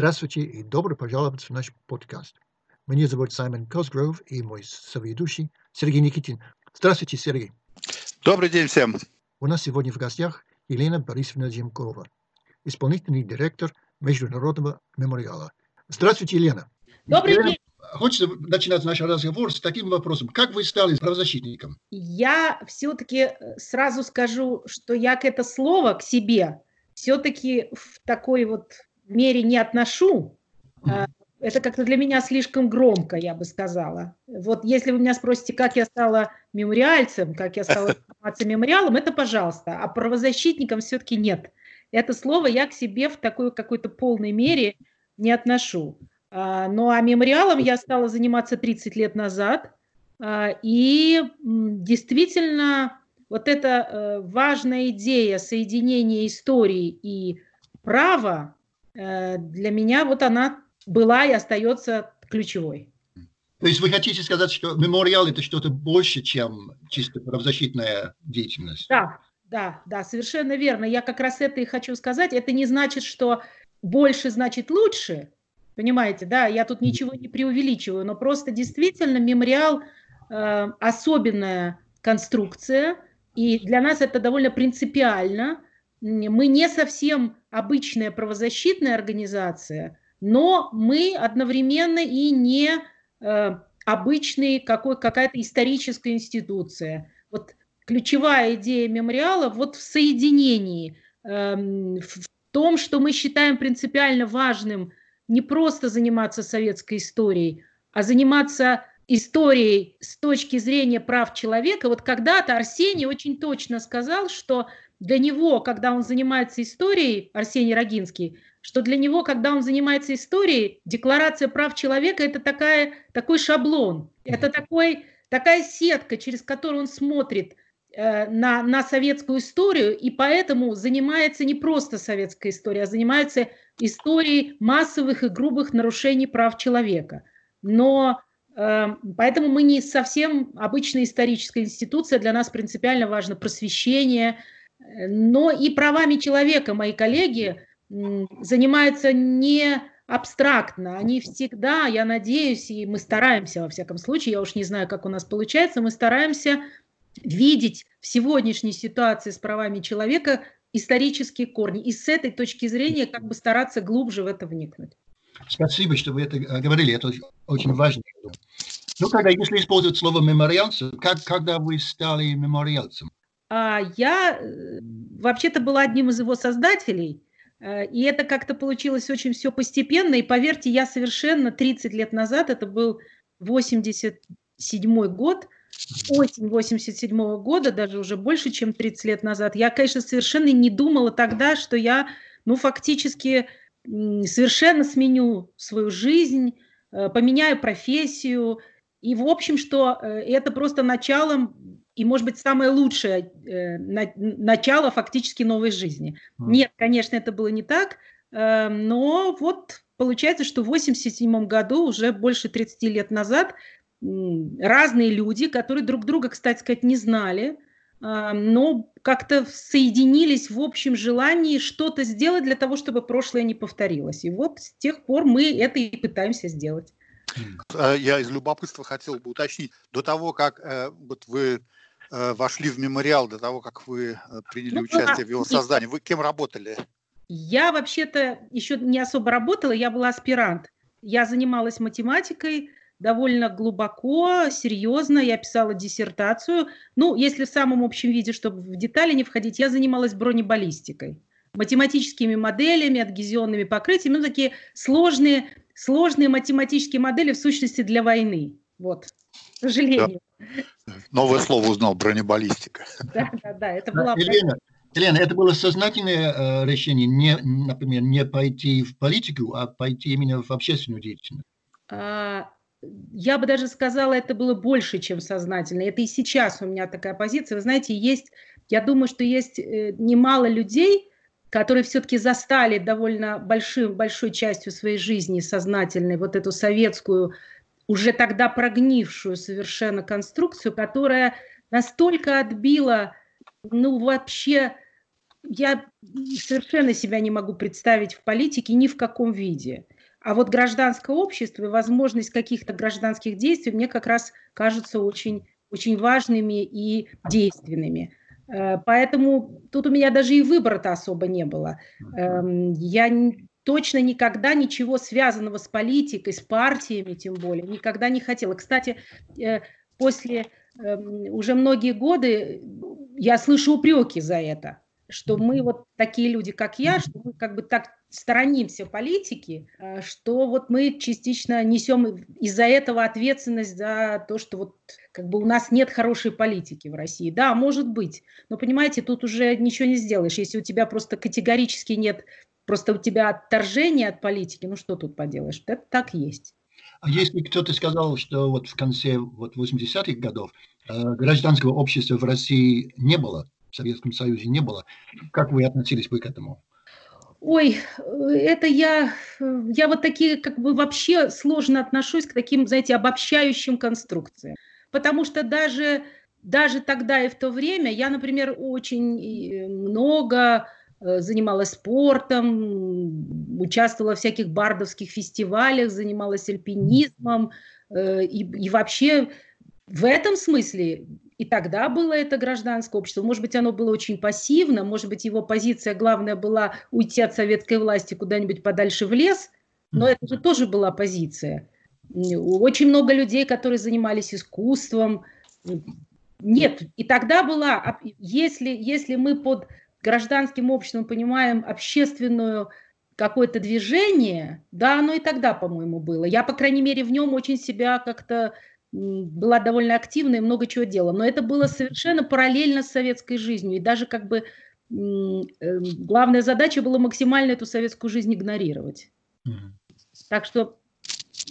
Здравствуйте и добро пожаловать в наш подкаст. Меня зовут Саймон Косгров и мой соведущий Сергей Никитин. Здравствуйте, Сергей. Добрый день всем. У нас сегодня в гостях Елена Борисовна Зимкова, исполнительный директор Международного мемориала. Здравствуйте, Елена. Добрый день. Хочется начинать наш разговор с таким вопросом. Как вы стали правозащитником? Я все-таки сразу скажу, что я к это слово, к себе, все-таки в такой вот мере не отношу. А, это как-то для меня слишком громко, я бы сказала. Вот если вы меня спросите, как я стала мемориальцем, как я стала заниматься мемориалом, это пожалуйста. А правозащитником все-таки нет. Это слово я к себе в такой какой-то полной мере не отношу. А, ну а мемориалом я стала заниматься 30 лет назад. А, и действительно, вот эта э, важная идея соединения истории и права, для меня вот она была и остается ключевой. То есть вы хотите сказать, что мемориал это что-то больше, чем чисто правозащитная деятельность? Да, да, да, совершенно верно. Я как раз это и хочу сказать. Это не значит, что больше значит лучше. Понимаете, да, я тут ничего не преувеличиваю, но просто действительно мемориал э, особенная конструкция, и для нас это довольно принципиально. Мы не совсем обычная правозащитная организация, но мы одновременно и не э, какой, какая-то историческая институция. Вот ключевая идея мемориала вот в соединении, э, в том, что мы считаем принципиально важным не просто заниматься советской историей, а заниматься историей с точки зрения прав человека. Вот когда-то Арсений очень точно сказал, что для него, когда он занимается историей, Арсений Рогинский, что для него, когда он занимается историей, декларация прав человека – это такая, такой шаблон, это такой, такая сетка, через которую он смотрит э, на, на советскую историю, и поэтому занимается не просто советской историей, а занимается историей массовых и грубых нарушений прав человека. Но э, поэтому мы не совсем обычная историческая институция, для нас принципиально важно просвещение, но и правами человека мои коллеги – занимаются не абстрактно, они всегда, я надеюсь, и мы стараемся, во всяком случае, я уж не знаю, как у нас получается, мы стараемся видеть в сегодняшней ситуации с правами человека исторические корни, и с этой точки зрения как бы стараться глубже в это вникнуть. Спасибо, что вы это э, говорили, это очень важно. Ну, тогда, если использовать слово мемориалцем, как, когда вы стали мемориалцем? А, я э, вообще-то была одним из его создателей – Э, и это как-то получилось очень все постепенно. И поверьте, я совершенно 30 лет назад, это был 87 год, осень 87 -го года, даже уже больше, чем 30 лет назад, я, конечно, совершенно не думала тогда, что я, ну, фактически совершенно сменю свою жизнь, э, поменяю профессию. И, в общем, что это просто началом и, может быть, самое лучшее э, на, начало фактически новой жизни. Mm. Нет, конечно, это было не так, э, но вот получается, что в 1987 году, уже больше 30 лет назад, э, разные люди, которые друг друга, кстати сказать, не знали, э, но как-то соединились в общем желании что-то сделать для того, чтобы прошлое не повторилось. И вот с тех пор мы это и пытаемся сделать. Э, я из любопытства хотел бы уточнить, до того, как э, вот вы вошли в мемориал до того, как вы э, приняли ну, участие в его создании. Вы кем работали? Я вообще-то еще не особо работала, я была аспирант. Я занималась математикой довольно глубоко, серьезно. Я писала диссертацию. Ну, если в самом общем виде, чтобы в детали не входить, я занималась бронебаллистикой математическими моделями, адгезионными покрытиями, ну, такие сложные, сложные математические модели в сущности для войны. Вот, к сожалению. Новое слово узнал, бронебаллистика. Да, да, да, это была... Елена, Елена, это было сознательное э, решение, не, например, не пойти в политику, а пойти именно в общественную деятельность? А, я бы даже сказала, это было больше, чем сознательно. Это и сейчас у меня такая позиция. Вы знаете, есть, я думаю, что есть э, немало людей, которые все-таки застали довольно большим, большой частью своей жизни сознательной вот эту советскую уже тогда прогнившую совершенно конструкцию, которая настолько отбила, ну, вообще я совершенно себя не могу представить в политике ни в каком виде. А вот гражданское общество и возможность каких-то гражданских действий мне как раз кажутся очень, очень важными и действенными. Э, поэтому тут у меня даже и выбора-то особо не было. Эм, я точно никогда ничего связанного с политикой, с партиями тем более, никогда не хотела. Кстати, э, после эм, уже многие годы я слышу упреки за это, что мы вот такие люди, как я, что мы как бы так сторонимся политики, э, что вот мы частично несем из-за этого ответственность за то, что вот как бы у нас нет хорошей политики в России. Да, может быть, но понимаете, тут уже ничего не сделаешь, если у тебя просто категорически нет, просто у тебя отторжение от политики, ну что тут поделаешь, это так есть. А если кто-то сказал, что вот в конце вот 80-х годов э, гражданского общества в России не было, в Советском Союзе не было, как вы относились бы к этому? Ой, это я, я вот такие, как бы вообще сложно отношусь к таким, знаете, обобщающим конструкциям. Потому что даже, даже тогда и в то время я, например, очень много Э, занималась спортом, участвовала в всяких бардовских фестивалях, занималась альпинизмом. Э, и, и вообще в этом смысле и тогда было это гражданское общество. Может быть, оно было очень пассивно, может быть, его позиция главная была уйти от советской власти куда-нибудь подальше в лес, но это же тоже была позиция. Очень много людей, которые занимались искусством. Нет, и тогда была, если, если мы под гражданским обществом понимаем общественную какое-то движение, да, оно и тогда, по-моему, было. Я, по крайней мере, в нем очень себя как-то была довольно активна и много чего делала. Но это было совершенно параллельно с советской жизнью. И даже как бы эм, главная задача была максимально эту советскую жизнь игнорировать. Mm-hmm. Так что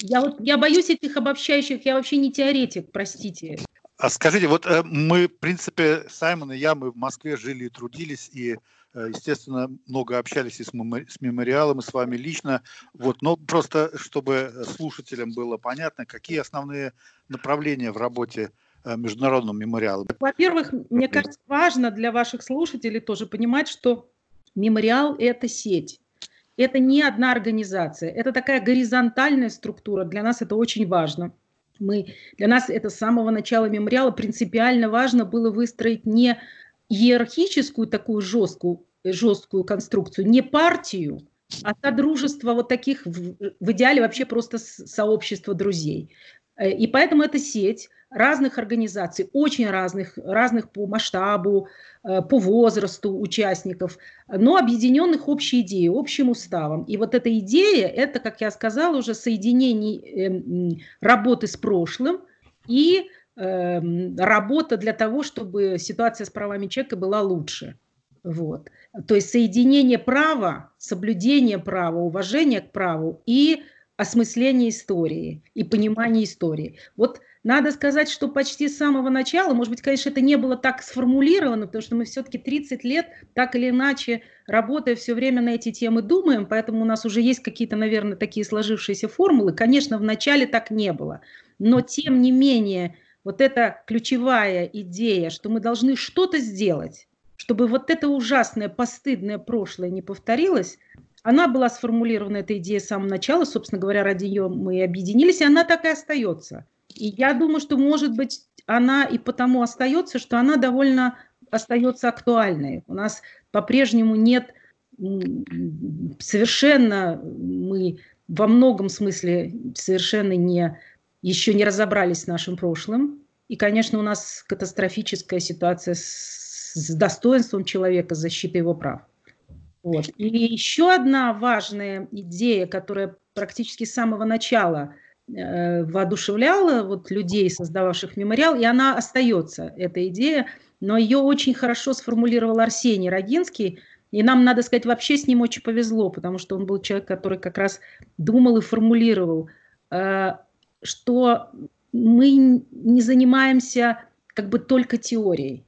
я вот я боюсь этих обобщающих, я вообще не теоретик, простите. А скажите, вот э, мы, в принципе, Саймон и я, мы в Москве жили и трудились, и, э, естественно, много общались и с, с мемориалом, и с вами лично. Вот, но просто, чтобы слушателям было понятно, какие основные направления в работе э, Международного мемориала? Во-первых, мне кажется, важно для ваших слушателей тоже понимать, что мемориал – это сеть. Это не одна организация, это такая горизонтальная структура. Для нас это очень важно – мы, для нас это с самого начала мемориала принципиально важно было выстроить не иерархическую такую жесткую, жесткую конструкцию, не партию, а содружество вот таких, в, в идеале вообще просто сообщество друзей. Э, и поэтому эта сеть разных организаций, очень разных, разных по масштабу, э, по возрасту участников, но объединенных общей идеей, общим уставом. И вот эта идея, это, как я сказала, уже соединение эм, работы с прошлым и эм, работа для того, чтобы ситуация с правами человека была лучше. Вот. То есть соединение права, соблюдение права, уважение к праву и осмысление истории и понимание истории. Вот надо сказать, что почти с самого начала, может быть, конечно, это не было так сформулировано, потому что мы все-таки 30 лет так или иначе, работая все время на эти темы, думаем, поэтому у нас уже есть какие-то, наверное, такие сложившиеся формулы. Конечно, в начале так не было, но тем не менее, вот эта ключевая идея, что мы должны что-то сделать, чтобы вот это ужасное, постыдное прошлое не повторилось, она была сформулирована, эта идея с самого начала, собственно говоря, ради нее мы и объединились, и она так и остается – и я думаю, что, может быть, она и потому остается, что она довольно остается актуальной. У нас по-прежнему нет совершенно, мы во многом смысле совершенно не, еще не разобрались с нашим прошлым. И, конечно, у нас катастрофическая ситуация с, с достоинством человека, защитой его прав. Вот. И еще одна важная идея, которая практически с самого начала – воодушевляла вот людей, создававших мемориал, и она остается, эта идея, но ее очень хорошо сформулировал Арсений Рогинский, и нам, надо сказать, вообще с ним очень повезло, потому что он был человек, который как раз думал и формулировал, э, что мы не занимаемся как бы только теорией.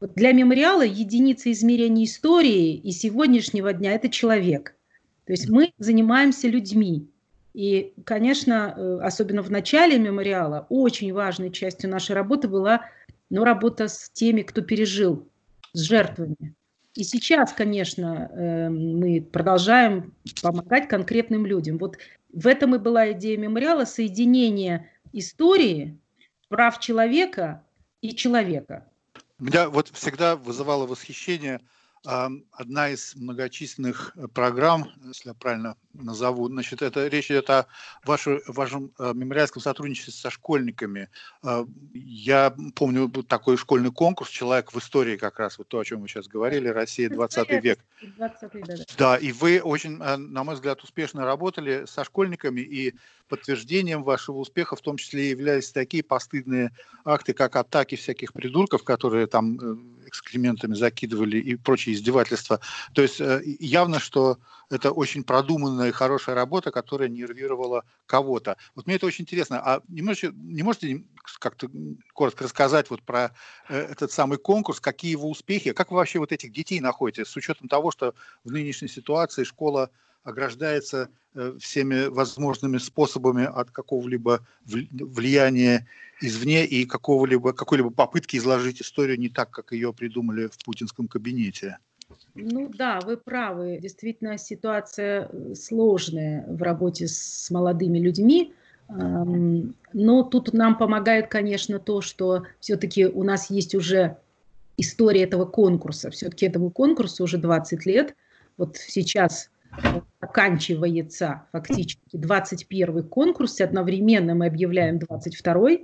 Для мемориала единица измерения истории и сегодняшнего дня – это человек. То есть мы занимаемся людьми. И, конечно, э, особенно в начале мемориала, очень важной частью нашей работы была ну, работа с теми, кто пережил, с жертвами. И сейчас, конечно, э, мы продолжаем помогать конкретным людям. Вот в этом и была идея мемориала соединение истории, прав человека и человека. Меня вот всегда вызывало восхищение – одна из многочисленных э, программ, если я правильно назову, значит, это речь идет о вашем, вашем э, мемориальском сотрудничестве со школьниками. А, я помню такой школьный конкурс «Человек в истории», как раз вот то, о чем вы сейчас говорили, «Россия 20 век». 20 да, да. да, и вы очень, э, на мой взгляд, успешно работали со школьниками, и подтверждением вашего успеха в том числе являлись такие постыдные акты, как атаки всяких придурков, которые там экскрементами закидывали и прочие издевательства. То есть явно, что это очень продуманная и хорошая работа, которая нервировала кого-то. Вот мне это очень интересно. А не можете, не можете как-то коротко рассказать вот про э, этот самый конкурс, какие его успехи, как вы вообще вот этих детей находите, с учетом того, что в нынешней ситуации школа ограждается э, всеми возможными способами от какого-либо влияния извне и какого-либо, какой-либо попытки изложить историю не так, как ее придумали в путинском кабинете. Ну да, вы правы. Действительно, ситуация э, сложная в работе с молодыми людьми. Но тут нам помогает, конечно, то, что все-таки у нас есть уже история этого конкурса. Все-таки этому конкурсу уже 20 лет. Вот сейчас оканчивается фактически 21 конкурс, одновременно мы объявляем 22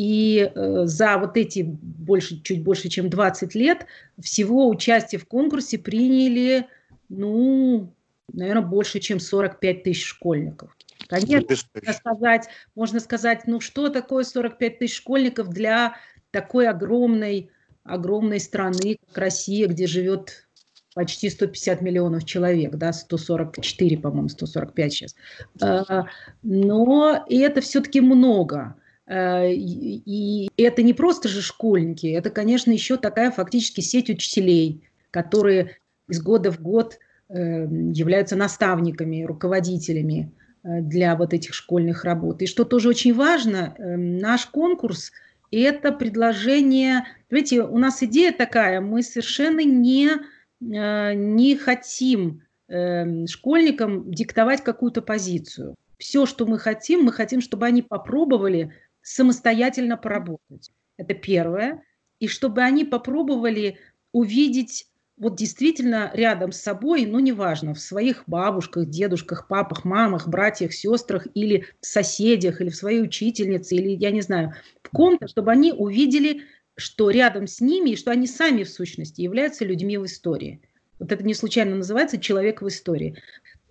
и э, за вот эти больше, чуть больше, чем 20 лет всего участие в конкурсе приняли, ну, наверное, больше, чем 45 тысяч школьников. Конечно, можно сказать, можно сказать, ну что такое 45 тысяч школьников для такой огромной, огромной страны, как Россия, где живет почти 150 миллионов человек, да, 144, по-моему, 145 сейчас. Э, но и это все-таки много. Э, и это не просто же школьники, это, конечно, еще такая фактически сеть учителей, которые из года в год э, являются наставниками, руководителями э, для вот этих школьных работ. И что тоже очень важно, наш конкурс – это предложение, видите, у нас идея такая, мы совершенно не, не хотим школьникам диктовать какую-то позицию. Все, что мы хотим, мы хотим, чтобы они попробовали самостоятельно поработать. Это первое. И чтобы они попробовали увидеть вот действительно рядом с собой, ну неважно, в своих бабушках, дедушках, папах, мамах, братьях, сестрах или соседях, или в своей учительнице, или, я не знаю, в ком-то, чтобы они увидели, что рядом с ними, и что они сами в сущности являются людьми в истории. Вот это не случайно называется «человек в истории».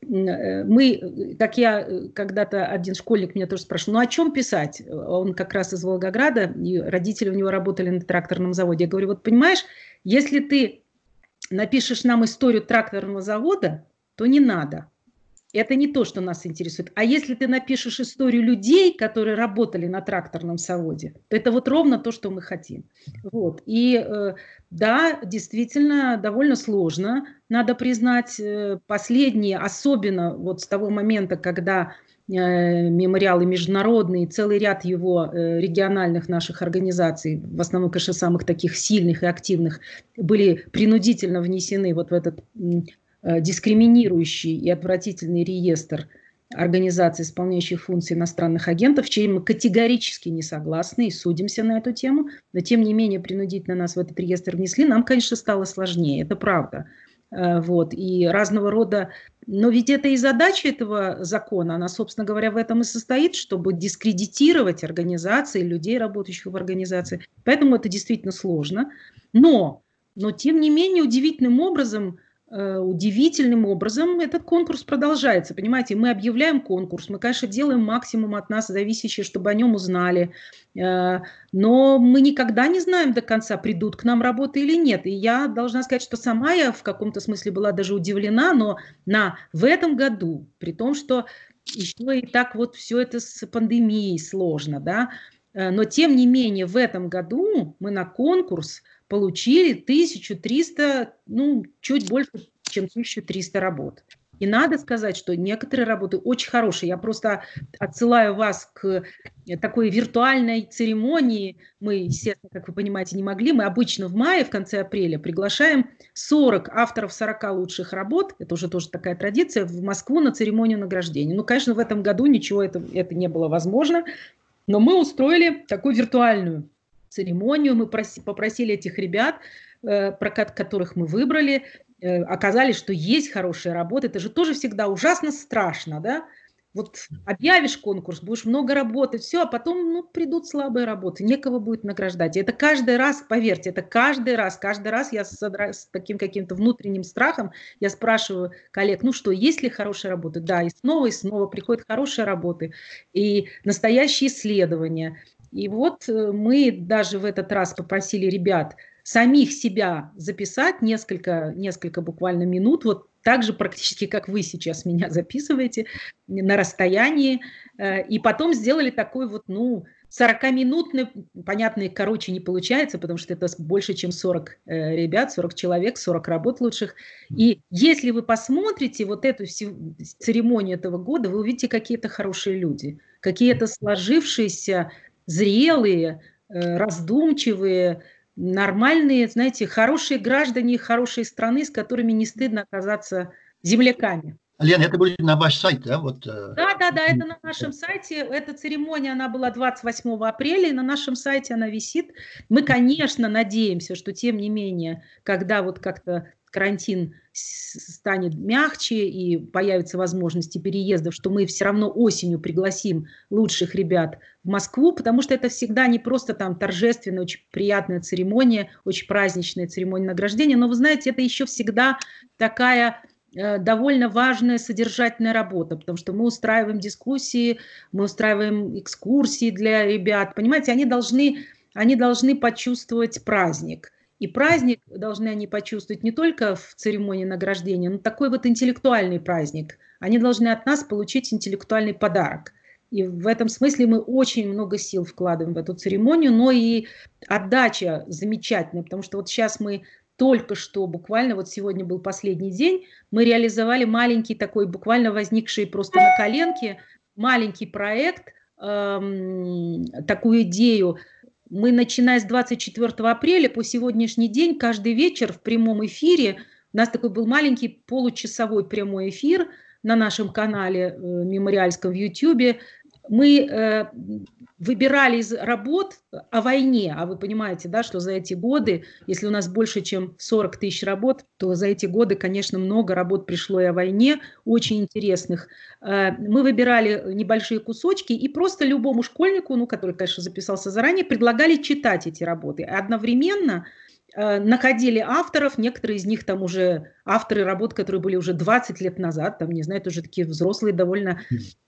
Э, мы, как я э, когда-то один школьник меня тоже спрашивал, ну о чем писать? Он как раз из Волгограда, и родители у него работали на тракторном заводе. Я говорю, вот понимаешь, если ты напишешь нам историю тракторного завода, то не надо это не то, что нас интересует. А если ты напишешь историю людей, которые работали на тракторном заводе, то это вот ровно то, что мы хотим. Вот. И э, да, действительно, довольно сложно, надо признать, э, последние, особенно вот с того момента, когда э, мемориалы международные, целый ряд его региональных наших организаций, в основном, конечно, самых таких сильных и активных, были принудительно внесены вот в этот дискриминирующий и отвратительный реестр организаций, исполняющих функции иностранных агентов, с чем мы категорически не согласны и судимся на эту тему, но тем не менее принудительно нас в этот реестр внесли, нам, конечно, стало сложнее, это правда. Э, вот, и разного рода... Но ведь это и задача этого закона, она, собственно говоря, в этом и состоит, чтобы дискредитировать организации, людей, работающих в организации. Поэтому это действительно сложно. Но, но тем не менее, удивительным образом Э, удивительным образом этот конкурс продолжается. Понимаете, мы объявляем конкурс, мы, конечно, делаем максимум от нас зависящее, чтобы о нем узнали, э, но мы никогда не знаем до конца, придут к нам работы или нет. И я должна сказать, что сама я в каком-то смысле была даже удивлена, но на, в этом году, при том, что еще и так вот все это с пандемией сложно, да, э, но тем не менее в этом году мы на конкурс получили 1300, ну, чуть больше, чем 1300 работ. И надо сказать, что некоторые работы очень хорошие. Я просто отсылаю вас к такой виртуальной церемонии. Мы, естественно, как вы понимаете, не могли. Мы обычно в мае, в конце апреля приглашаем 40 авторов 40 лучших работ. Это уже тоже такая традиция в Москву на церемонию награждения. Ну, конечно, в этом году ничего это, это не было возможно. Но мы устроили такую виртуальную церемонию. Мы попросили этих ребят, э, которых мы выбрали, Э, оказались, что есть хорошие работы, это же тоже всегда ужасно страшно, да? Вот объявишь конкурс, будешь много работать, все, а потом ну, придут слабые работы, некого будет награждать. И это каждый раз, поверьте, это каждый раз, каждый раз я с, с таким каким-то внутренним страхом, я спрашиваю коллег, ну что, есть ли хорошие работы? Да, и снова и снова приходят хорошие работы, и настоящие исследования. И вот э, мы даже в этот раз попросили ребят – самих себя записать несколько, несколько буквально минут, вот так же практически, как вы сейчас меня записываете, на расстоянии, э, и потом сделали такой вот, ну, 40-минутный, понятно, короче не получается, потому что это больше, чем 40 э, ребят, 40 человек, 40 работ лучших. И если вы посмотрите вот эту церемонию этого года, вы увидите какие-то хорошие люди, какие-то сложившиеся, зрелые, э, раздумчивые, нормальные, знаете, хорошие граждане хорошие страны, с которыми не стыдно оказаться земляками. Лена, это будет на ваш сайт, да? Вот, э, да, да, да, это на нашем сайте. Эта церемония, она была 28 апреля, и на нашем сайте она висит. Мы, конечно, надеемся, что тем не менее, когда вот как-то карантин станет мягче и появятся возможности переездов, что мы все равно осенью пригласим лучших ребят в Москву, потому что это всегда не просто там торжественная, очень приятная церемония, очень праздничная церемония награждения, но вы знаете, это еще всегда такая э, довольно важная содержательная работа, потому что мы устраиваем дискуссии, мы устраиваем экскурсии для ребят, понимаете, они должны, они должны почувствовать праздник – и праздник должны они почувствовать не только в церемонии награждения, но такой вот интеллектуальный праздник. Они должны от нас получить интеллектуальный подарок. И в этом смысле мы очень много сил вкладываем в эту церемонию, но и отдача замечательная, потому что вот сейчас мы только что, буквально вот сегодня был последний день, мы реализовали маленький такой, буквально возникший просто на коленке, маленький проект, эм, такую идею мы, начиная с 24 апреля по сегодняшний день, каждый вечер в прямом эфире, у нас такой был маленький получасовой прямой эфир на нашем канале э, мемориальском в YouTube, мы э, выбирали из работ о войне, а вы понимаете, да, что за эти годы, если у нас больше, чем 40 тысяч работ, то за эти годы, конечно, много работ пришло и о войне, очень интересных. Э, мы выбирали небольшие кусочки и просто любому школьнику, ну, который, конечно, записался заранее, предлагали читать эти работы. Одновременно находили авторов, некоторые из них там уже авторы работ, которые были уже 20 лет назад, там, не знаю, тоже такие взрослые довольно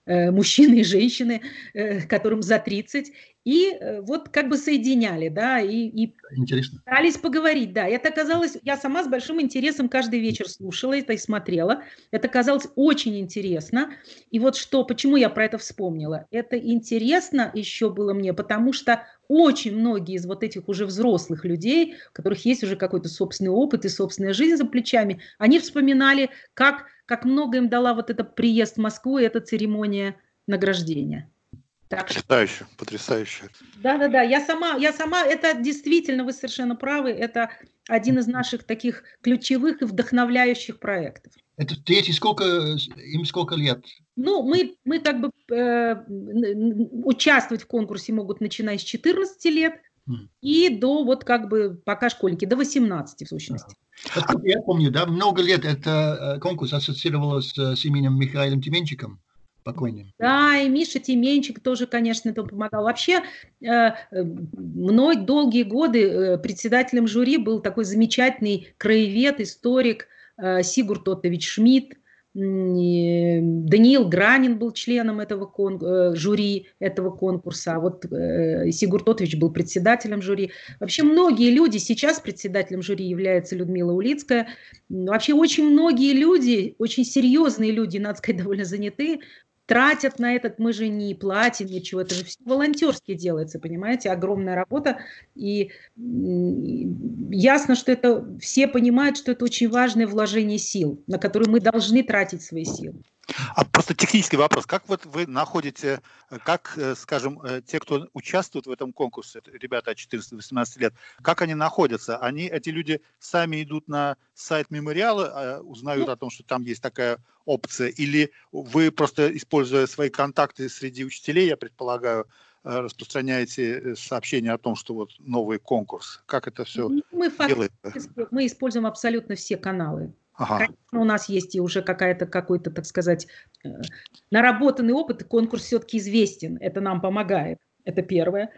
э, мужчины и женщины, э, которым за 30, и э, вот как бы соединяли, да, и, и Интересно. старались поговорить, да. Это казалось, я сама с большим интересом каждый вечер слушала это и смотрела, это казалось очень интересно, и вот что, почему я про это вспомнила, это интересно еще было мне, потому что очень многие из вот этих уже взрослых людей, у которых есть уже какой-то собственный опыт и собственная жизнь за плечами, они вспоминали, как, как много им дала вот этот приезд в Москву и эта церемония награждения. Так. Потрясающе, потрясающе. Да-да-да, я сама, я сама, это действительно, вы совершенно правы, это один из наших таких ключевых и вдохновляющих проектов. Это третий, сколько, им сколько лет? Ну, мы, мы как бы э, участвовать в конкурсе могут начиная с 14 лет mm. и до вот как бы пока школьники, до 18 в сущности. Я помню, да, много лет это э, конкурс ассоциировался с именем Михаилом Тименчиком покойным. Да, и Миша Тименчик тоже, конечно, это помогал. Вообще, э, мной долгие годы э, председателем жюри был такой замечательный краевед, историк э, Сигурд Оттович Шмидт. Даниил Гранин был членом этого кон, жюри этого конкурса, а вот э, Сигурд Отович был председателем жюри. Вообще многие люди, сейчас председателем жюри является Людмила Улицкая, вообще очень многие люди, очень серьезные люди, надо сказать, довольно заняты, тратят на этот, мы же не платим ничего, это же все волонтерски делается, понимаете, огромная работа, и ясно, что это, все понимают, что это очень важное вложение сил, на которые мы должны тратить свои силы. А просто технический вопрос. Как вот вы находите, э, как, э, скажем, э, те, кто участвует в этом конкурсе, ребята от 14-18 лет, как они находятся? Они, эти люди сами идут на сайт мемориала, узнают ну, о том, что там есть такая опция, или вы просто, используя свои контакты среди учителей, я предполагаю, распространяете сообщения о том, что вот новый конкурс? Как это все мы делается? Мы используем абсолютно все каналы. Ага. Конечно, у нас есть и уже какая-то какой-то, так сказать, э, наработанный опыт, и конкурс все-таки известен. Это нам помогает. Это первое.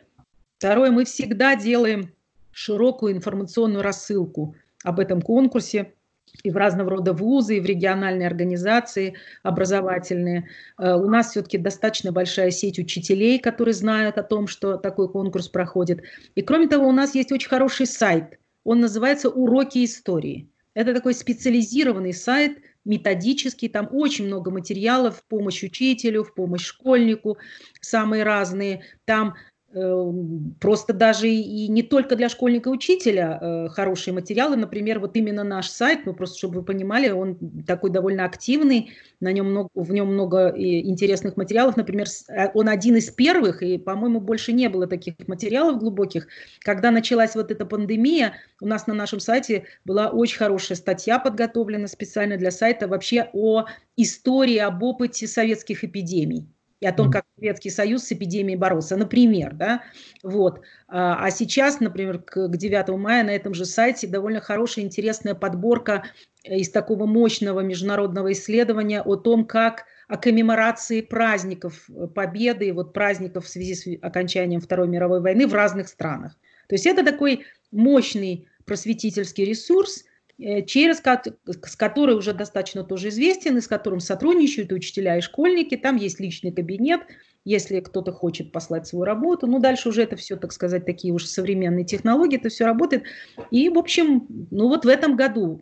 Второе, мы всегда делаем широкую информационную рассылку об этом конкурсе и в разного рода вузы, и в региональные организации образовательные. Э, у нас все-таки достаточно большая сеть учителей, которые знают о том, что такой конкурс проходит. И кроме того, у нас есть очень хороший сайт. Он называется «Уроки истории». Это такой специализированный сайт, методический, там очень много материалов в помощь учителю, в помощь школьнику, самые разные. Там просто даже и не только для школьника и учителя э, хорошие материалы. Например, вот именно наш сайт, ну просто чтобы вы понимали, он такой довольно активный, на нем много, в нем много интересных материалов. Например, э, он один из первых, и, по-моему, больше не было таких материалов глубоких. Когда началась вот эта пандемия, у нас на нашем сайте была очень хорошая статья подготовлена специально для сайта вообще о истории, об опыте советских эпидемий и о том, как Советский Союз с эпидемией боролся, например, да, вот. А, а сейчас, например, к, к 9 мая на этом же сайте довольно хорошая, интересная подборка э, из такого мощного международного исследования о том, как о коммеморации праздников э, Победы, вот праздников в связи с окончанием Второй мировой войны в разных странах. То есть это такой мощный просветительский ресурс – через с которой уже достаточно тоже известен, и с которым сотрудничают и учителя, и школьники. Там есть личный кабинет, если кто-то хочет послать свою работу. Ну, дальше уже это все, так сказать, такие уже современные технологии, это все работает. И, в общем, ну вот в этом году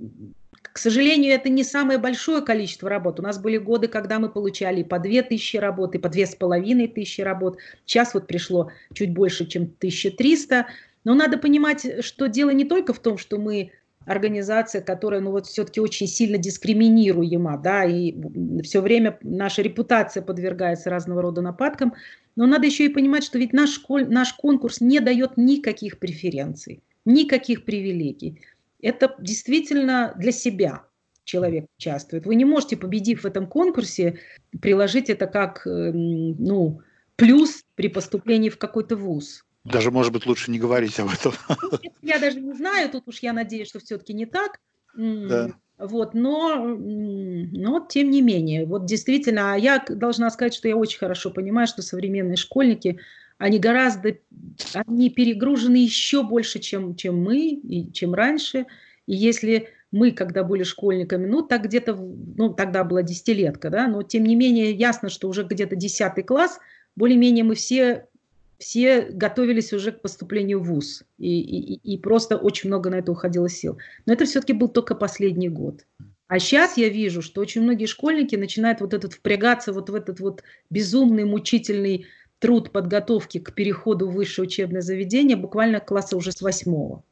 к сожалению, это не самое большое количество работ. У нас были годы, когда мы получали по 2000 работ, и по 2500 работ. Сейчас вот пришло чуть больше, чем 1300. Но надо понимать, что дело не только в том, что мы организация, которая, ну вот все-таки очень сильно дискриминируема, да, и все время наша репутация подвергается разного рода нападкам, но надо еще и понимать, что ведь наш, школь, наш конкурс не дает никаких преференций, никаких привилегий. Это действительно для себя человек участвует. Вы не можете, победив в этом конкурсе, приложить это как эм, ну, плюс при поступлении в какой-то вуз. Даже, может быть, лучше не говорить об этом. Я даже не знаю, тут уж я надеюсь, что все-таки не так. Да. Вот, но, но тем не менее, вот действительно, а я должна сказать, что я очень хорошо понимаю, что современные школьники, они гораздо, они перегружены еще больше, чем, чем мы и чем раньше. И если мы, когда были школьниками, ну, так где-то, ну, тогда была десятилетка, да, но тем не менее ясно, что уже где-то десятый класс, более-менее мы все все готовились уже к поступлению в ВУЗ, и, и, и просто очень много на это уходило сил. Но это все-таки был только последний год. А сейчас я вижу, что очень многие школьники начинают вот этот впрягаться вот в этот вот безумный, мучительный труд подготовки к переходу в высшее учебное заведение буквально класса уже с восьмого.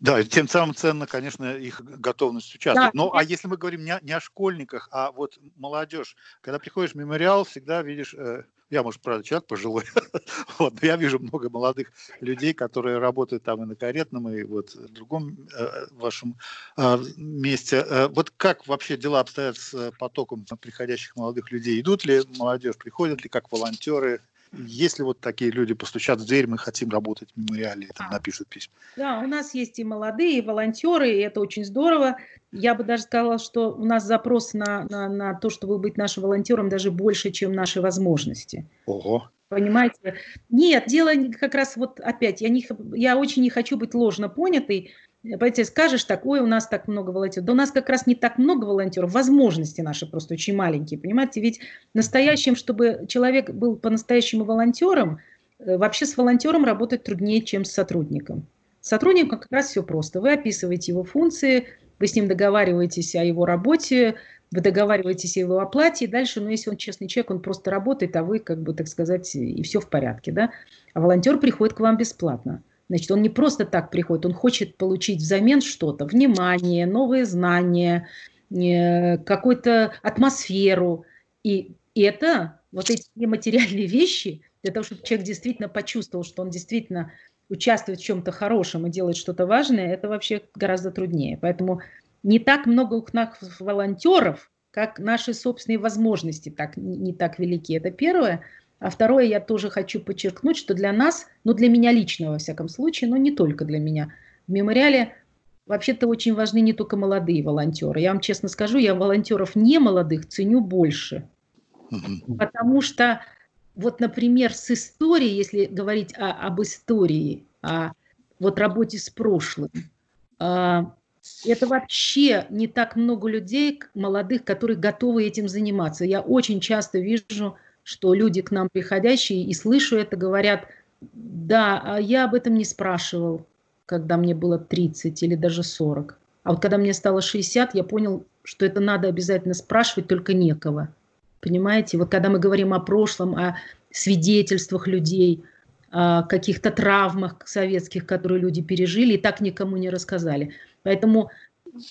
Да, тем самым ценно, конечно, их готовность участвовать. Да. Но а если мы говорим не, не о школьниках, а вот молодежь, когда приходишь в мемориал, всегда видишь э, я, может, правда, человек пожилой, вот, но я вижу много молодых людей, которые работают там и на каретном, и вот в другом э, вашем э, месте. Э, вот как вообще дела обстоят с потоком приходящих молодых людей? Идут ли молодежь, приходят ли как волонтеры? Если вот такие люди постучат в дверь, мы хотим работать в мемориале, там а. напишут письма. Да, у нас есть и молодые, и волонтеры, и это очень здорово. Я бы даже сказала, что у нас запрос на, на, на то, чтобы быть нашим волонтером, даже больше, чем наши возможности. Ого. Понимаете? Нет, дело как раз вот опять, я, не, я очень не хочу быть ложно понятой, Понимаете, скажешь так, ой, у нас так много волонтеров. Да у нас как раз не так много волонтеров, возможности наши просто очень маленькие, понимаете? Ведь настоящим, чтобы человек был по-настоящему волонтером, э, вообще с волонтером работать труднее, чем с сотрудником. С сотрудником как раз все просто. Вы описываете его функции, вы с ним договариваетесь о его работе, вы договариваетесь о его оплате, и дальше, ну, если он честный человек, он просто работает, а вы, как бы, так сказать, и все в порядке, да. А волонтер приходит к вам бесплатно. Значит, он не просто так приходит, он хочет получить взамен что-то, внимание, новые знания, э, какую-то атмосферу. И это, вот эти материальные вещи, для того, чтобы человек действительно почувствовал, что он действительно участвует в чем-то хорошем и делает что-то важное, это вообще гораздо труднее. Поэтому не так много у нас волонтеров, как наши собственные возможности так, не так велики. Это первое. А второе, я тоже хочу подчеркнуть, что для нас, ну для меня лично во всяком случае, но не только для меня, в мемориале вообще-то очень важны не только молодые волонтеры. Я вам честно скажу, я волонтеров не молодых ценю больше. Потому что вот, например, с историей, если говорить о, об истории, о вот работе с прошлым, а, это вообще не так много людей молодых, которые готовы этим заниматься. Я очень часто вижу, что люди к нам приходящие и слышу это, говорят, да, а я об этом не спрашивал, когда мне было 30 или даже 40. А вот когда мне стало 60, я понял, что это надо обязательно спрашивать, только некого. Понимаете? Вот когда мы говорим о прошлом, о свидетельствах людей, о каких-то травмах советских, которые люди пережили, и так никому не рассказали. Поэтому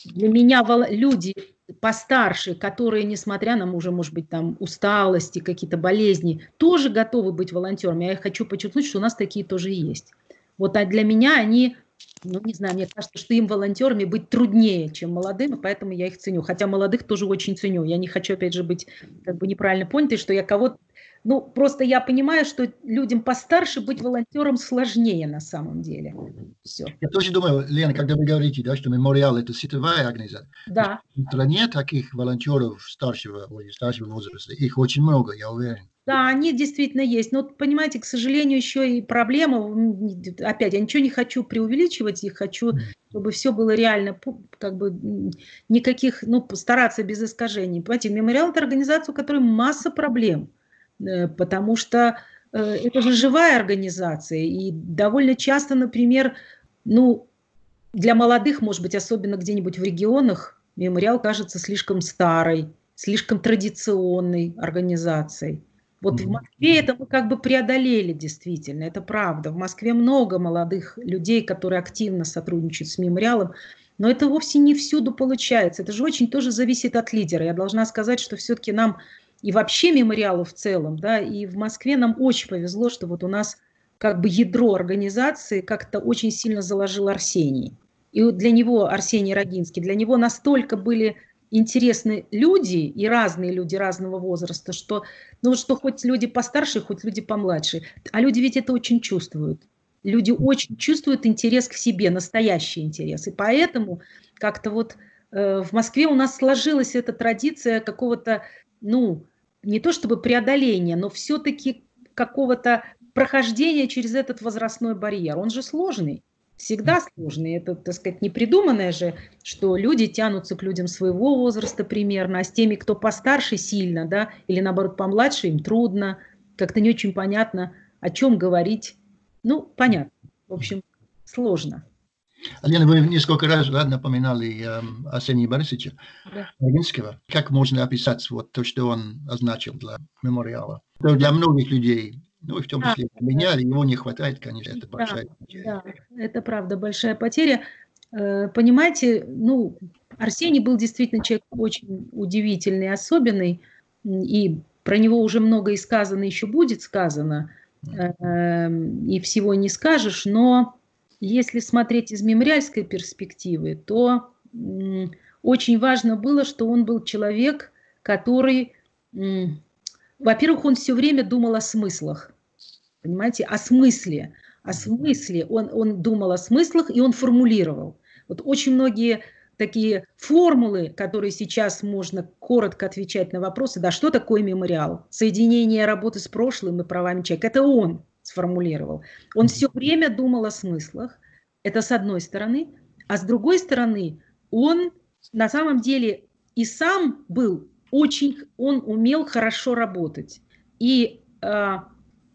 для меня люди постарше, которые, несмотря на уже, может быть, там усталости, какие-то болезни, тоже готовы быть волонтерами. Я хочу подчеркнуть, что у нас такие тоже есть. Вот а для меня они ну, не знаю, мне кажется, что им волонтерами быть труднее, чем молодым, и поэтому я их ценю. Хотя молодых тоже очень ценю. Я не хочу, опять же, быть как бы неправильно понятой, что я кого-то... Ну, просто я понимаю, что людям постарше быть волонтером сложнее на самом деле. Все. Я тоже думаю, Лена, когда вы говорите, да, что мемориал – это сетевая организация. Да. В стране таких волонтеров старшего, старшего возраста, их очень много, я уверен. Да, они действительно есть. Но, понимаете, к сожалению, еще и проблема, опять, я ничего не хочу преувеличивать, и хочу, чтобы все было реально, как бы, никаких, ну, стараться без искажений. Понимаете, мемориал – это организация, у которой масса проблем, потому что э, это же живая организация, и довольно часто, например, ну, для молодых, может быть, особенно где-нибудь в регионах, мемориал кажется слишком старой, слишком традиционной организацией. Вот в Москве это мы как бы преодолели действительно, это правда. В Москве много молодых людей, которые активно сотрудничают с мемориалом, но это вовсе не всюду получается. Это же очень тоже зависит от лидера. Я должна сказать, что все-таки нам и вообще мемориалу в целом, да, и в Москве нам очень повезло, что вот у нас как бы ядро организации как-то очень сильно заложил Арсений. И для него, Арсений Рогинский, для него настолько были интересны люди и разные люди разного возраста, что, ну, что хоть люди постарше, хоть люди помладше. А люди ведь это очень чувствуют. Люди очень чувствуют интерес к себе, настоящий интерес. И поэтому как-то вот э, в Москве у нас сложилась эта традиция какого-то, ну, не то чтобы преодоления, но все-таки какого-то прохождения через этот возрастной барьер. Он же сложный всегда сложные. Это, так сказать, не придуманное же, что люди тянутся к людям своего возраста примерно, а с теми, кто постарше сильно, да, или наоборот помладше, им трудно, как-то не очень понятно, о чем говорить. Ну, понятно. В общем, сложно. Лена, вы несколько раз да, напоминали э, Арсения Борисовича да. Как можно описать вот то, что он означил для мемориала? Для многих людей ну и в том числе да, меня, его не хватает, конечно, это большая да, потеря. Да, это правда большая потеря. Э, понимаете, ну, Арсений был действительно человек очень удивительный, особенный, и про него уже много и сказано, еще будет сказано, эм, и всего не скажешь, но если смотреть из мемориальской перспективы, то очень важно было, что он был человек, который во-первых, он все время думал о смыслах, понимаете, о смысле, о смысле. Он, он думал о смыслах, и он формулировал. Вот очень многие такие формулы, которые сейчас можно коротко отвечать на вопросы, да, что такое мемориал? Соединение работы с прошлым и правами человека. Это он сформулировал. Он все время думал о смыслах. Это с одной стороны. А с другой стороны, он на самом деле и сам был очень он умел хорошо работать. И э,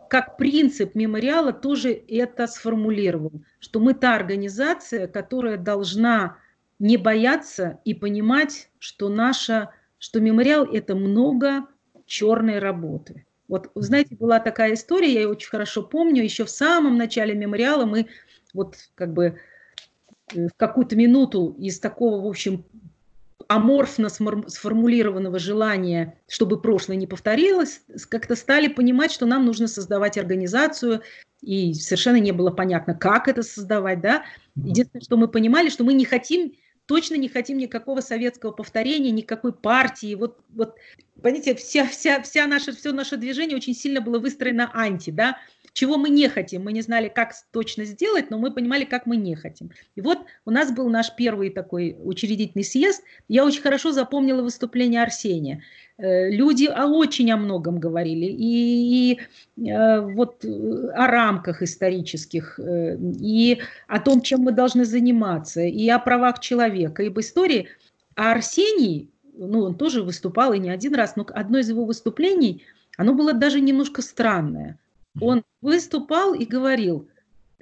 как принцип мемориала тоже это сформулировал, что мы та организация, которая должна не бояться и понимать, что наша что мемориал – это много черной работы. Вот, знаете, была такая история, я ее очень хорошо помню, еще в самом начале мемориала мы вот как бы э, в какую-то минуту из такого, в общем, аморфно сформулированного желания, чтобы прошлое не повторилось, как-то стали понимать, что нам нужно создавать организацию, и совершенно не было понятно, как это создавать, да. Единственное, что мы понимали, что мы не хотим, точно не хотим никакого советского повторения, никакой партии. Вот, вот понимаете, вся, вся, вся наше, все наше движение очень сильно было выстроено анти, да чего мы не хотим. Мы не знали, как точно сделать, но мы понимали, как мы не хотим. И вот у нас был наш первый такой учредительный съезд. Я очень хорошо запомнила выступление Арсения. Э, люди о очень о многом говорили. И, и э, вот о рамках исторических, э, и о том, чем мы должны заниматься, и о правах человека, и об истории. А Арсений, ну, он тоже выступал и не один раз, но одно из его выступлений, оно было даже немножко странное – он выступал и говорил,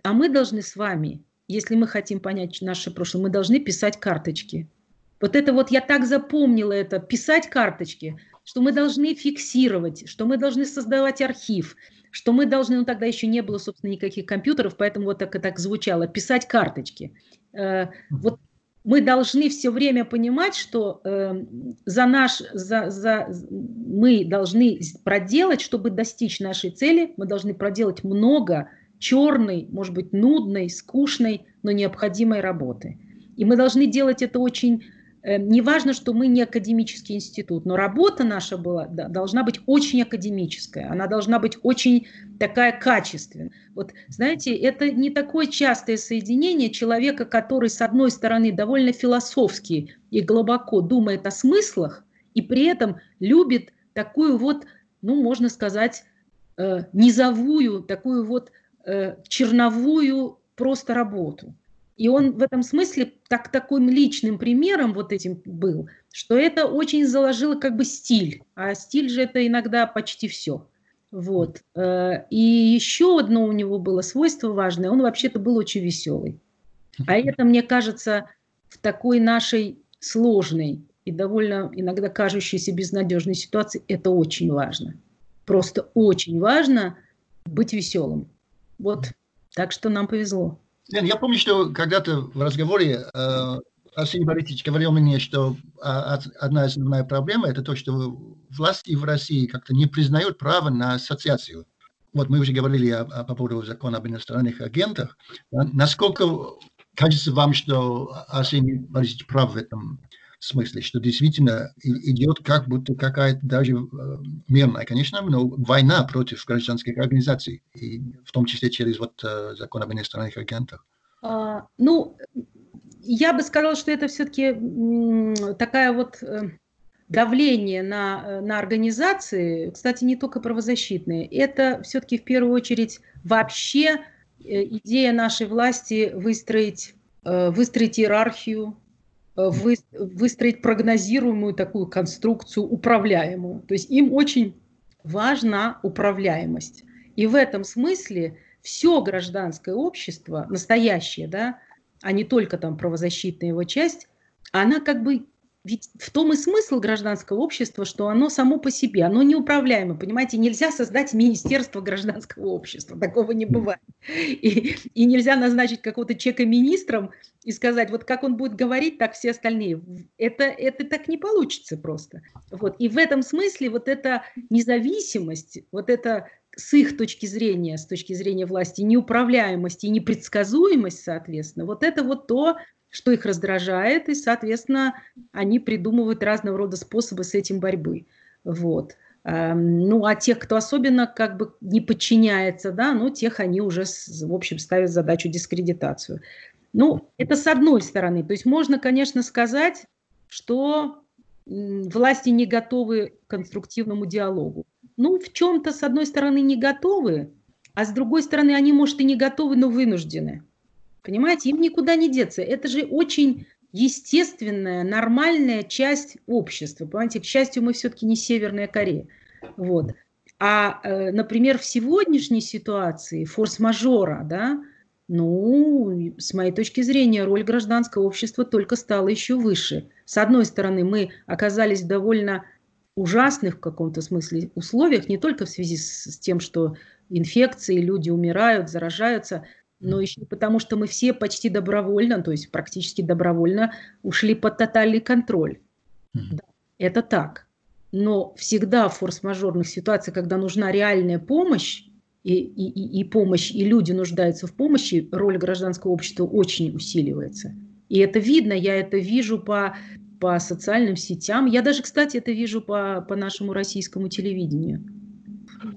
а мы должны с вами, если мы хотим понять наше прошлое, мы должны писать карточки. Вот это вот я так запомнила это, писать карточки, что мы должны фиксировать, что мы должны создавать архив, что мы должны, ну тогда еще не было, собственно, никаких компьютеров, поэтому вот так и так звучало, писать карточки. Э, вот мы должны все время понимать, что э, за наш, за, за, мы должны проделать, чтобы достичь нашей цели, мы должны проделать много черной, может быть, нудной, скучной, но необходимой работы. И мы должны делать это очень не важно, что мы не академический институт, но работа наша была, да, должна быть очень академическая, она должна быть очень такая качественная. Вот, знаете, это не такое частое соединение человека, который, с одной стороны, довольно философски и глубоко думает о смыслах, и при этом любит такую вот, ну, можно сказать, э, низовую, такую вот э, черновую просто работу. И он в этом смысле так, таким личным примером вот этим был, что это очень заложило как бы стиль. А стиль же это иногда почти все. Вот. Э, и еще одно у него было свойство важное, он вообще-то был очень веселый. А это, мне кажется, в такой нашей сложной и довольно иногда кажущейся безнадежной ситуации, это очень важно. Просто очень важно быть веселым. Вот. Так что нам повезло. Лен, я помню, что когда-то в разговоре э, Арсений Борисович говорил мне, что а, одна основная проблема – это то, что власти в России как-то не признают право на ассоциацию. Вот мы уже говорили о, о, по поводу закона об иностранных агентах. Насколько кажется вам, что Арсений Борисович прав в этом смысле, что действительно идет как будто какая-то даже э, мирная, конечно, но война против гражданских организаций, и в том числе через вот э, закон об иностранных агентах. А, ну, я бы сказала, что это все-таки такая вот э, давление на, на организации, кстати, не только правозащитные, это все-таки в первую очередь вообще идея нашей власти выстроить, выстроить иерархию, Э, выстроить прогнозируемую такую конструкцию, управляемую. То есть им очень важна управляемость. И в этом смысле все гражданское общество, настоящее, да, а не только там правозащитная его часть, она как бы ведь в том и смысл гражданского общества, что оно само по себе, оно неуправляемо, понимаете, нельзя создать министерство гражданского общества, такого не бывает. И, и нельзя назначить какого-то человека министром и сказать, вот как он будет говорить, так все остальные. Это, это так не получится просто. Вот. И в этом смысле вот эта независимость, вот это с их точки зрения, с точки зрения власти, неуправляемость и непредсказуемость, соответственно, вот это вот то, что их раздражает, и, соответственно, они придумывают разного рода способы с этим борьбы. Вот. Эм, ну, а тех, кто особенно как бы не подчиняется, да, ну, тех они уже, в общем, ставят задачу дискредитацию. Ну, это с одной стороны. То есть можно, конечно, сказать, что власти не готовы к конструктивному диалогу. Ну, в чем-то, с одной стороны, не готовы, а с другой стороны, они, может, и не готовы, но вынуждены. Понимаете, им никуда не деться. Это же очень естественная, нормальная часть общества. Понимаете, к счастью, мы все-таки не Северная Корея. Вот. А, э, например, в сегодняшней ситуации форс-мажора, да, Ну, с моей точки зрения, роль гражданского общества только стала еще выше. С одной стороны, мы оказались в довольно ужасных в каком-то смысле условиях, не только в связи с, с тем, что инфекции, люди умирают, заражаются, но еще потому, что мы все почти добровольно, то есть практически добровольно ушли под тотальный контроль. Mm-hmm. Да, это так. Но всегда в форс-мажорных ситуациях, когда нужна реальная помощь, и, и, и помощь, и люди нуждаются в помощи, роль гражданского общества очень усиливается. И это видно, я это вижу по, по социальным сетям. Я даже, кстати, это вижу по, по нашему российскому телевидению.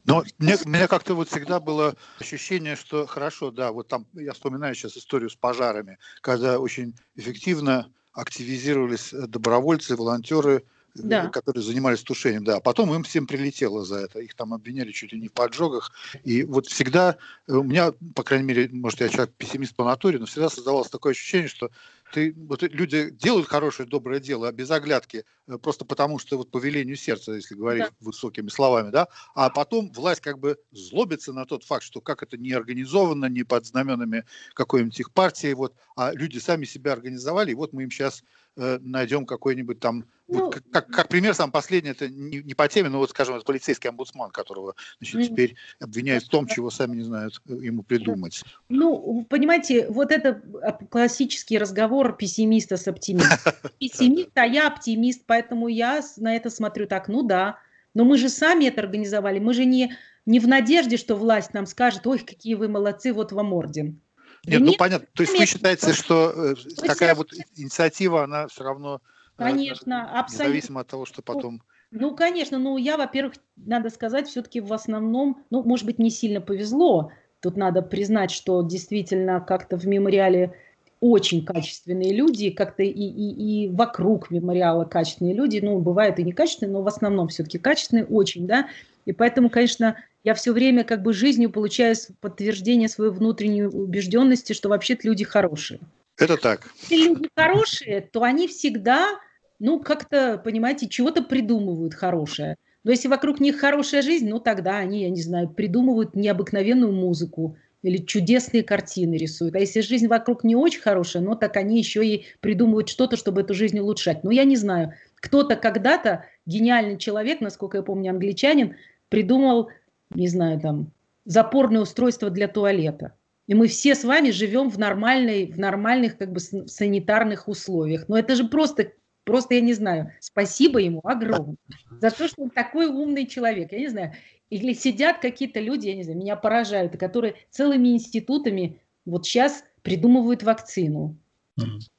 Но мне, меня как-то вот всегда было ощущение, что хорошо, да, вот там я вспоминаю сейчас историю с пожарами, когда очень эффективно активизировались добровольцы, волонтеры, да. которые занимались тушением, да. Потом им всем прилетело за это. Их там обвиняли чуть ли не в поджогах. И вот всегда, э, у меня, по крайней мере, может, я человек пессимист по натуре, но всегда создавалось такое ощущение, что ты, вот люди делают хорошее, доброе дело, а без оглядки, э, просто потому что вот по велению сердца, если говорить да. высокими словами, да, а потом власть как бы злобится на тот факт, что как это не организовано, не под знаменами какой-нибудь их партии, вот, а люди сами себя организовали, и вот мы им сейчас э, найдем какой-нибудь там, ну, вот, как, как пример, сам последний, это не, не по теме, но вот, скажем, это полицейский омбудсман, которого значит, теперь обвиняют в том, чего сами не знают э, ему придумать. Ну, понимаете, вот это а, классический разговор пессимиста с оптимистом. Пессимист, а я оптимист, поэтому я на это смотрю так, ну да, но мы же сами это организовали, мы же не, не в надежде, что власть нам скажет, ой, какие вы молодцы, вот вам орден. Нет, ну понятно. То есть вы считаете, что э, такая вот инициатива, она все равно э, Конечно, абсолютно. Независимо от того, что потом... Ну, конечно, ну я, во-первых, надо сказать, все-таки в основном, ну, может быть, не сильно повезло. Тут надо признать, что действительно как-то в мемориале очень качественные люди, как-то и, и, и вокруг мемориала качественные люди, ну, бывают и некачественные, но в основном все-таки качественные очень, да, и поэтому, конечно, я все время как бы жизнью получаю подтверждение своей внутренней убежденности, что вообще-то люди хорошие. Это так. Если люди хорошие, то они всегда, ну, как-то, понимаете, чего-то придумывают хорошее. Но если вокруг них хорошая жизнь, ну, тогда они, я не знаю, придумывают необыкновенную музыку или чудесные картины рисуют. А если жизнь вокруг не очень хорошая, ну, так они еще и придумывают что-то, чтобы эту жизнь улучшать. Ну, я не знаю. Кто-то когда-то, гениальный человек, насколько я помню, англичанин, придумал, не знаю, там, запорное устройство для туалета. И мы все с вами живем в, нормальной, в нормальных как бы санитарных условиях. Но это же просто, просто я не знаю, спасибо ему огромное за то, что он такой умный человек. Я не знаю. Или сидят какие-то люди, я не знаю, меня поражают, которые целыми институтами вот сейчас придумывают вакцину.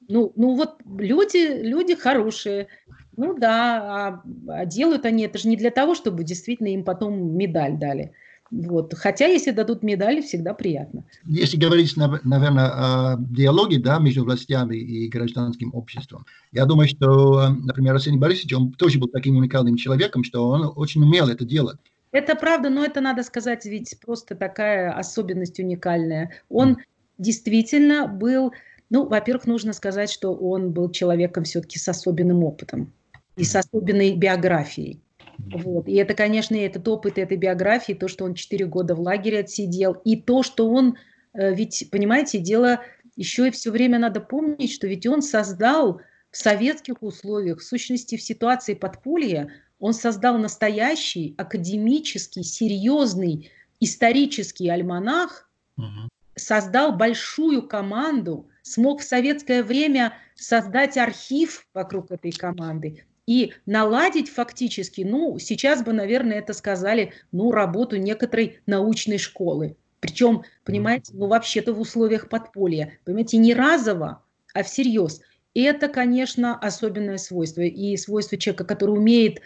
Ну, ну вот люди, люди хорошие, ну да, а, а делают они это же не для того, чтобы действительно им потом медаль дали. Вот. Хотя, если дадут медали, всегда приятно. Если говорить, наверное, о диалоге да, между властями и гражданским обществом, я думаю, что, например, Арсений Борисович, он тоже был таким уникальным человеком, что он очень умел это делать. Это правда, но это, надо сказать, ведь просто такая особенность уникальная. Он mm. действительно был, ну, во-первых, нужно сказать, что он был человеком все-таки с особенным опытом и с особенной биографией. Вот. И это, конечно, этот опыт этой биографии, то, что он 4 года в лагере отсидел, и то, что он, э, ведь, понимаете, дело еще и все время надо помнить, что ведь он создал в советских условиях, в сущности, в ситуации подполья, он создал настоящий академический, серьезный исторический альманах, угу. создал большую команду, смог в советское время создать архив вокруг этой команды, и наладить фактически, ну, сейчас бы, наверное, это сказали, ну, работу некоторой научной школы. Причем, понимаете, ну, вообще-то в условиях подполья. Понимаете, не разово, а всерьез. И это, конечно, особенное свойство. И свойство человека, который умеет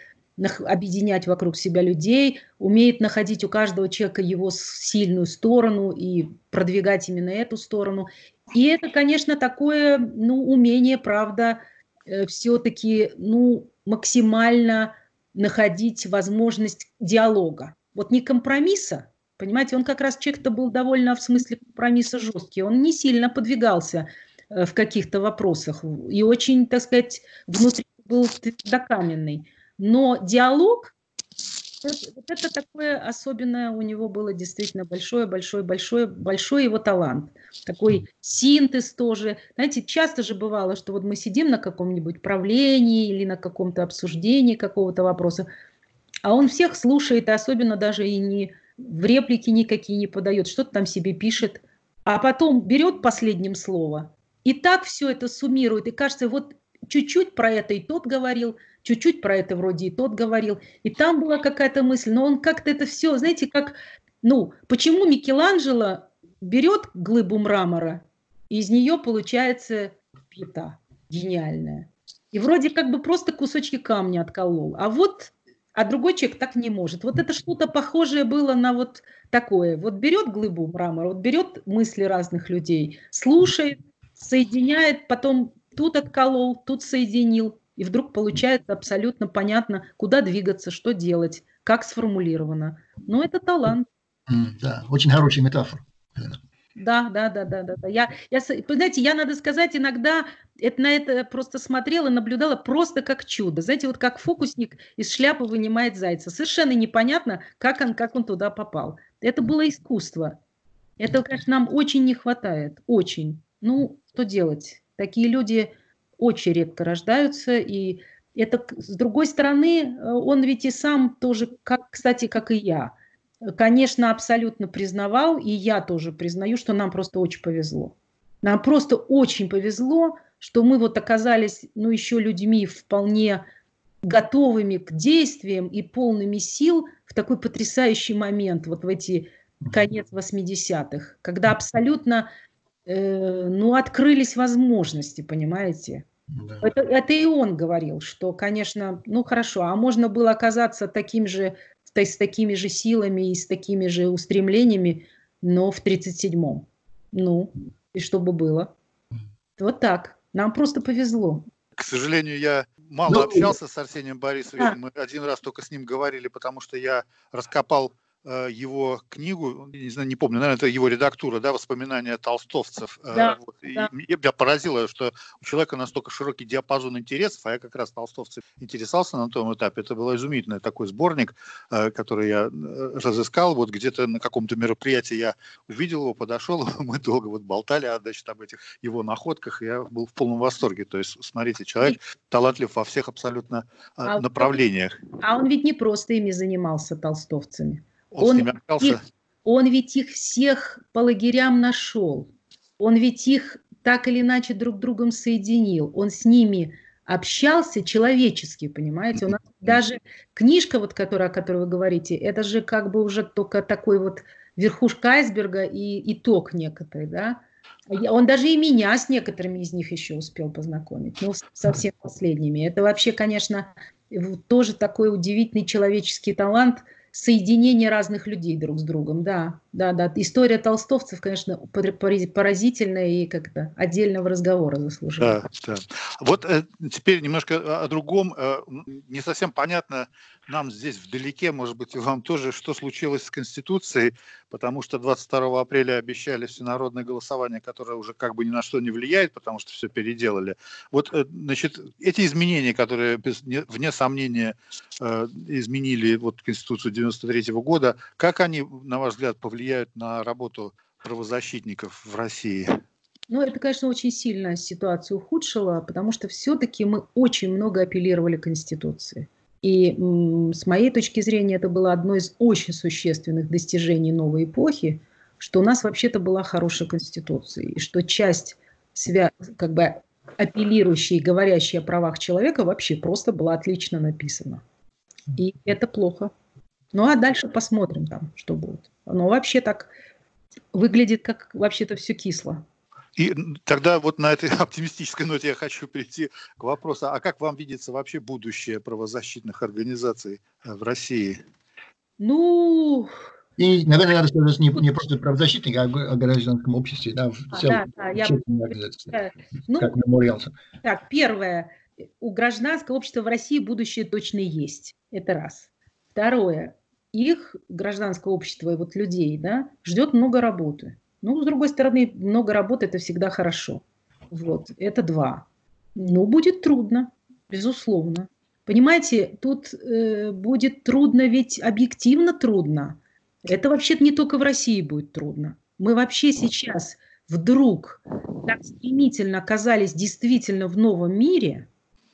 объединять вокруг себя людей, умеет находить у каждого человека его сильную сторону и продвигать именно эту сторону. И это, конечно, такое ну, умение, правда, э, все-таки ну, максимально находить возможность диалога. Вот не компромисса, понимаете, он как раз человек-то был довольно в смысле компромисса жесткий, он не сильно подвигался э, в каких-то вопросах и очень, так сказать, внутри был твердокаменный. Но диалог вот это такое особенное у него было действительно большое, большой, большой, большой его талант. Такой синтез тоже. Знаете, часто же бывало, что вот мы сидим на каком-нибудь правлении или на каком-то обсуждении какого-то вопроса, а он всех слушает, и особенно даже и не в реплики никакие не подает, что-то там себе пишет, а потом берет последним слово и так все это суммирует, и кажется, вот чуть-чуть про это и тот говорил, чуть-чуть про это вроде и тот говорил, и там была какая-то мысль, но он как-то это все, знаете, как, ну, почему Микеланджело берет глыбу мрамора, и из нее получается плита гениальная. И вроде как бы просто кусочки камня отколол. А вот, а другой человек так не может. Вот это что-то похожее было на вот такое. Вот берет глыбу мрамора, вот берет мысли разных людей, слушает, соединяет, потом тут отколол, тут соединил, и вдруг получается абсолютно понятно, куда двигаться, что делать, как сформулировано. Но это талант. Да, очень хороший метафор. Да, да, да, да, да. да. Я, я, знаете, я, надо сказать, иногда это, на это просто смотрела, наблюдала просто как чудо. Знаете, вот как фокусник из шляпы вынимает зайца. Совершенно непонятно, как он, как он туда попал. Это было искусство. Это, конечно, нам очень не хватает. Очень. Ну, что делать? Такие люди очень редко рождаются, и это, с другой стороны, э, он ведь и сам тоже, как, кстати, как и я, конечно, абсолютно признавал, и я тоже признаю, что нам просто очень повезло. Нам просто очень повезло, что мы вот оказались, ну, еще людьми вполне готовыми к действиям и полными сил в такой потрясающий момент, вот в эти конец 80-х, когда абсолютно, э, ну, открылись возможности, понимаете? Да. Это, это и он говорил, что, конечно, ну хорошо, а можно было оказаться таким же, с такими же силами и с такими же устремлениями, но в 37-м. Ну, и что бы было? Вот так. Нам просто повезло. К сожалению, я мало ну, общался с Арсением Борисовичем. А. Мы один раз только с ним говорили, потому что я раскопал его книгу, не знаю, не помню, наверное, это его редактура, да, воспоминания толстовцев. Э, да, вот. да. И меня поразило, что у человека настолько широкий диапазон интересов, а я как раз толстовцев интересовался на том этапе. Это был изумительный такой сборник, э, который я разыскал. Вот где-то на каком-то мероприятии я увидел его, подошел, мы долго вот болтали а, значит, об этих его находках, и я был в полном восторге. То есть, смотрите, человек талантлив во всех абсолютно а направлениях. А он ведь не просто ими занимался, толстовцами. Он, он, их, он ведь их всех по лагерям нашел. Он ведь их так или иначе друг другом соединил. Он с ними общался человечески, понимаете? У нас даже книжка, вот, которая, о которой вы говорите, это же как бы уже только такой вот верхушка айсберга и итог некоторый, да? Он даже и меня с некоторыми из них еще успел познакомить, ну, совсем последними. Это вообще, конечно, тоже такой удивительный человеческий талант – соединение разных людей друг с другом, да, да, да. История толстовцев, конечно, поразительная и как-то отдельного разговора заслуживает. Да, да. Вот э, теперь немножко о другом. Э, не совсем понятно, нам здесь вдалеке, может быть, и вам тоже, что случилось с Конституцией, потому что 22 апреля обещали всенародное голосование, которое уже как бы ни на что не влияет, потому что все переделали. Вот, э, значит, эти изменения, которые, без, вне сомнения, э, изменили вот Конституцию 93 года, как они, на ваш взгляд, повлияют на работу правозащитников в России? Ну, это, конечно, очень сильно ситуацию ухудшило, потому что все-таки мы очень много апеллировали к Конституции. И с моей точки зрения это было одно из очень существенных достижений новой эпохи, что у нас вообще-то была хорошая конституция, и что часть свя- как бы апеллирующая и говорящая о правах человека вообще просто была отлично написана. И это плохо. Ну а дальше посмотрим там, что будет. Но вообще так выглядит, как вообще-то все кисло. И тогда вот на этой оптимистической ноте я хочу перейти к вопросу, а как вам видится вообще будущее правозащитных организаций э, в России? Ну... И, наверное, надо сказать не, не просто правозащитник, а о гражданском обществе, да, в а, целом, да, да, я... да. Ну, как мемориал. Так, первое, у гражданского общества в России будущее точно есть, это раз. Второе, их гражданское общество и вот людей, да, ждет много работы. Ну, с другой стороны, много работы – это всегда хорошо. Вот, это два. Ну, будет трудно, безусловно. Понимаете, тут э, будет трудно, ведь объективно трудно. Это вообще не только в России будет трудно. Мы вообще сейчас вдруг так стремительно оказались действительно в новом мире,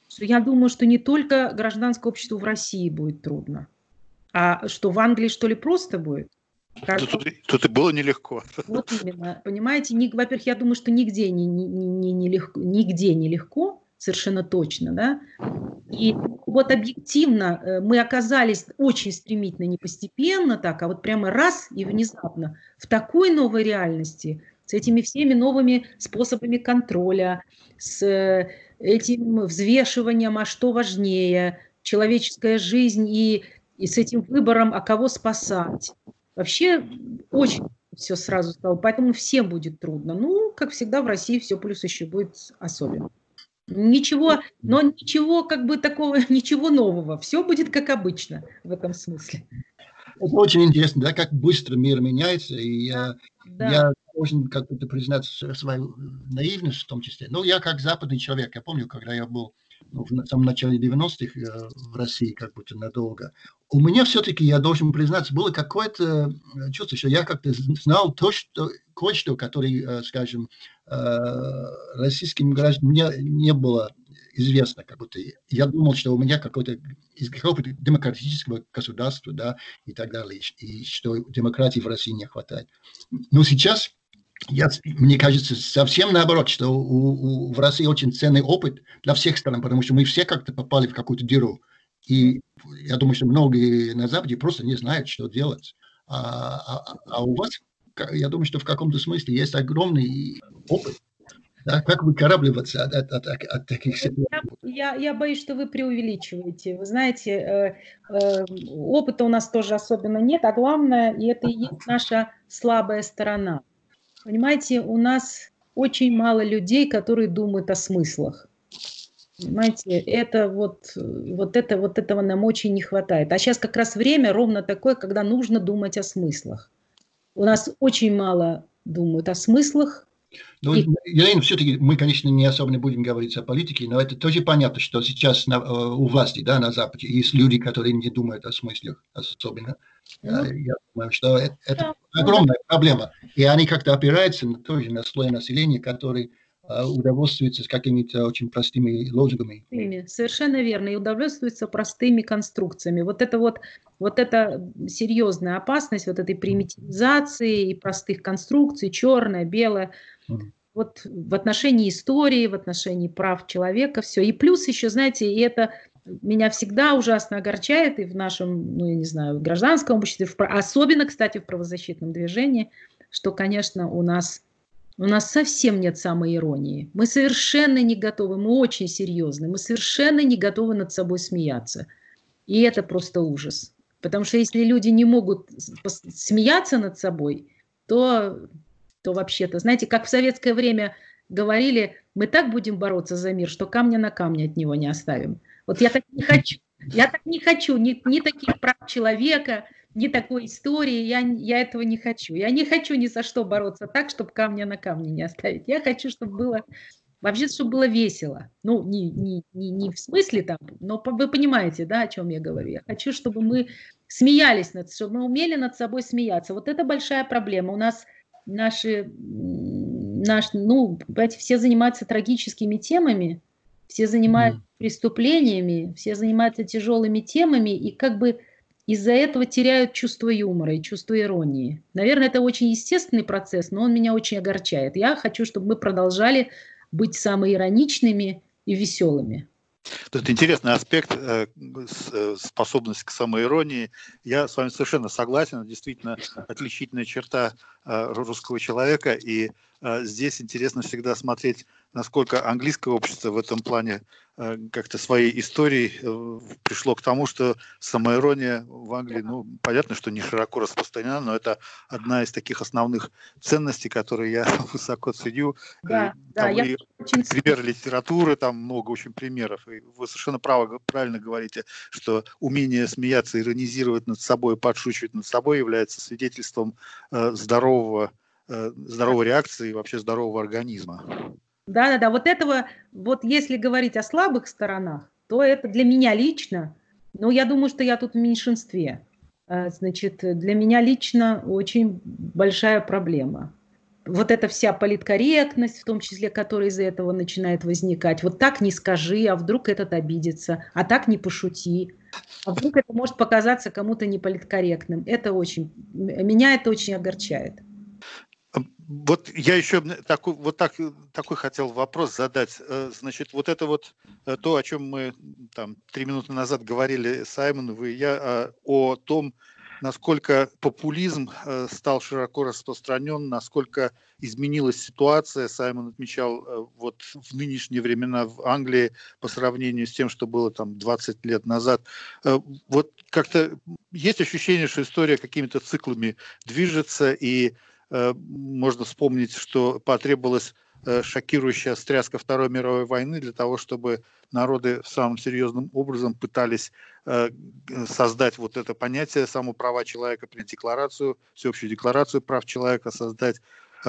что я думаю, что не только гражданское общество в России будет трудно, а что в Англии, что ли, просто будет. Кажется, тут, тут и было нелегко. Вот именно. Понимаете, во-первых, я думаю, что нигде не, не, не, не легко, нигде не легко, совершенно точно, да. И вот объективно э, мы оказались очень стремительно, не постепенно так, а вот прямо раз и внезапно в такой новой реальности, с этими всеми новыми способами контроля, с э, этим взвешиванием, а что важнее, человеческая жизнь и, и с этим выбором, а кого спасать. Вообще очень все сразу стало, поэтому всем будет трудно. Ну, как всегда в России все плюс еще будет особенно. Ничего, но ничего как бы такого, ничего нового. Все будет как обычно в этом смысле. Это очень интересно, да, как быстро мир меняется, и я, да. я должен как-то признать свою наивность в том числе. Но я как западный человек, я помню, когда я был ну, в самом начале 90-х э, в России как будто надолго, у меня все-таки, я должен признаться, было какое-то э, чувство, что я как-то знал то, что кое-что, который, э, скажем, российским гражданам не, не было известно, как будто я думал, что у меня какой-то из какого-то демократического государства, да, и так далее, и что демократии в России не хватает. Но сейчас я, мне кажется, совсем наоборот, что у, у, в России очень ценный опыт для всех стран, потому что мы все как-то попали в какую-то дыру. И я думаю, что многие на Западе просто не знают, что делать. А, а, а у вас, я думаю, что в каком-то смысле есть огромный опыт. Да, как выкарабливаться от, от, от, от таких ситуаций? Я, я боюсь, что вы преувеличиваете. Вы знаете, э, э, опыта у нас тоже особенно нет, а главное, и это и есть наша слабая сторона – Понимаете, у нас очень мало людей, которые думают о смыслах. Понимаете, это вот, вот, это, вот этого нам очень не хватает. А сейчас как раз время ровно такое, когда нужно думать о смыслах. У нас очень мало думают о смыслах, ну, и... Елена, все-таки мы, конечно, не особенно будем говорить о политике, но это тоже понятно, что сейчас на, э, у власти, да, на Западе есть люди, которые не думают о смыслах особенно. Ну, Я думаю, что это, это огромная проблема. И они как-то опираются тоже на слой населения, который э, удовольствуется какими-то очень простыми лозунгами. Совершенно верно. И удовольствуется простыми конструкциями. Вот это вот, вот эта серьезная опасность вот этой примитивизации и простых конструкций, черное, белое – вот в отношении истории, в отношении прав человека, все. И плюс еще, знаете, и это меня всегда ужасно огорчает и в нашем, ну, я не знаю, гражданском обществе, в, особенно, кстати, в правозащитном движении, что, конечно, у нас, у нас совсем нет самой иронии. Мы совершенно не готовы, мы очень серьезны, мы совершенно не готовы над собой смеяться. И это просто ужас. Потому что если люди не могут смеяться над собой, то то вообще-то, знаете, как в советское время говорили, мы так будем бороться за мир, что камня на камне от него не оставим. Вот я так не хочу. Я так не хочу ни, ни таких прав человека, ни такой истории. Я, я этого не хочу. Я не хочу ни за что бороться так, чтобы камня на камне не оставить. Я хочу, чтобы было вообще, чтобы было весело. Ну, не, не, не, не в смысле там, но вы понимаете, да, о чем я говорю. Я хочу, чтобы мы смеялись, над, чтобы мы умели над собой смеяться. Вот это большая проблема. У нас наши, наш, ну, понимаете, все занимаются трагическими темами, все занимаются mm. преступлениями, все занимаются тяжелыми темами, и как бы из-за этого теряют чувство юмора и чувство иронии. Наверное, это очень естественный процесс, но он меня очень огорчает. Я хочу, чтобы мы продолжали быть самоироничными и веселыми. Это интересный аспект, э, э, способность к самоиронии. Я с вами совершенно согласен. Действительно, отличительная черта э, русского человека. И здесь интересно всегда смотреть насколько английское общество в этом плане э, как-то своей историей э, пришло к тому, что самоирония в Англии, ну, понятно, что не широко распространена, но это одна из таких основных ценностей, которые я высоко ценю. Да, там да, и очень... Примеры литературы, там много очень примеров. И вы совершенно право, правильно говорите, что умение смеяться, иронизировать над собой, подшучивать над собой является свидетельством э, здорового, э, здоровой реакции и вообще здорового организма. Да-да-да, вот этого, вот если говорить о слабых сторонах, то это для меня лично, но я думаю, что я тут в меньшинстве. А, значит, для меня лично очень большая проблема. Вот эта вся политкорректность, в том числе, которая из-за этого начинает возникать. Вот так не скажи, а вдруг этот обидится, а так не пошути. А вдруг это может показаться кому-то неполиткорректным. Это очень, меня это очень огорчает. Вот я еще такой, вот так, такой хотел вопрос задать. Э, значит, вот это вот э, то, о чем мы там три минуты назад говорили, Саймон, вы и я, а, о том, насколько популизм э, стал широко распространен, насколько изменилась ситуация. Саймон отмечал вот в нынешние времена в Англии по сравнению с тем, что было там 20 лет назад. Вот как-то есть ощущение, что история какими-то циклами движется, и Э, можно вспомнить, что потребовалась э, шокирующая стряска Второй мировой войны для того, чтобы народы самым серьезным образом пытались э, создать вот это понятие самоправа человека, принять декларацию, всеобщую декларацию прав человека, создать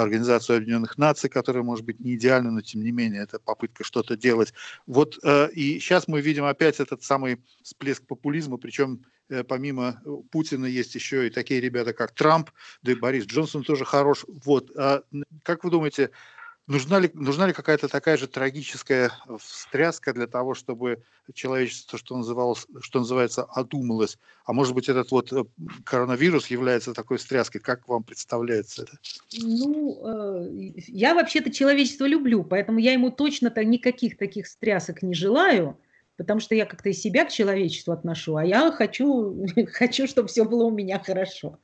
Организацию Объединенных Наций, которая, может быть, не идеальна, но тем не менее это попытка что-то делать. Вот и сейчас мы видим опять этот самый всплеск популизма, причем Э, помимо э, Путина есть еще и такие ребята, как Трамп, да и Борис Джонсон тоже хорош. Вот. А как вы думаете, нужна ли, нужна ли какая-то такая же трагическая встряска для того, чтобы человечество, что, называлось, что называется, одумалось? А может быть, этот вот э, коронавирус является такой встряской? Как вам представляется это? Ну, я вообще-то человечество люблю, поэтому я ему точно-то никаких таких встрясок не желаю потому что я как-то из себя к человечеству отношу, а я хочу, хочу, чтобы все было у меня хорошо.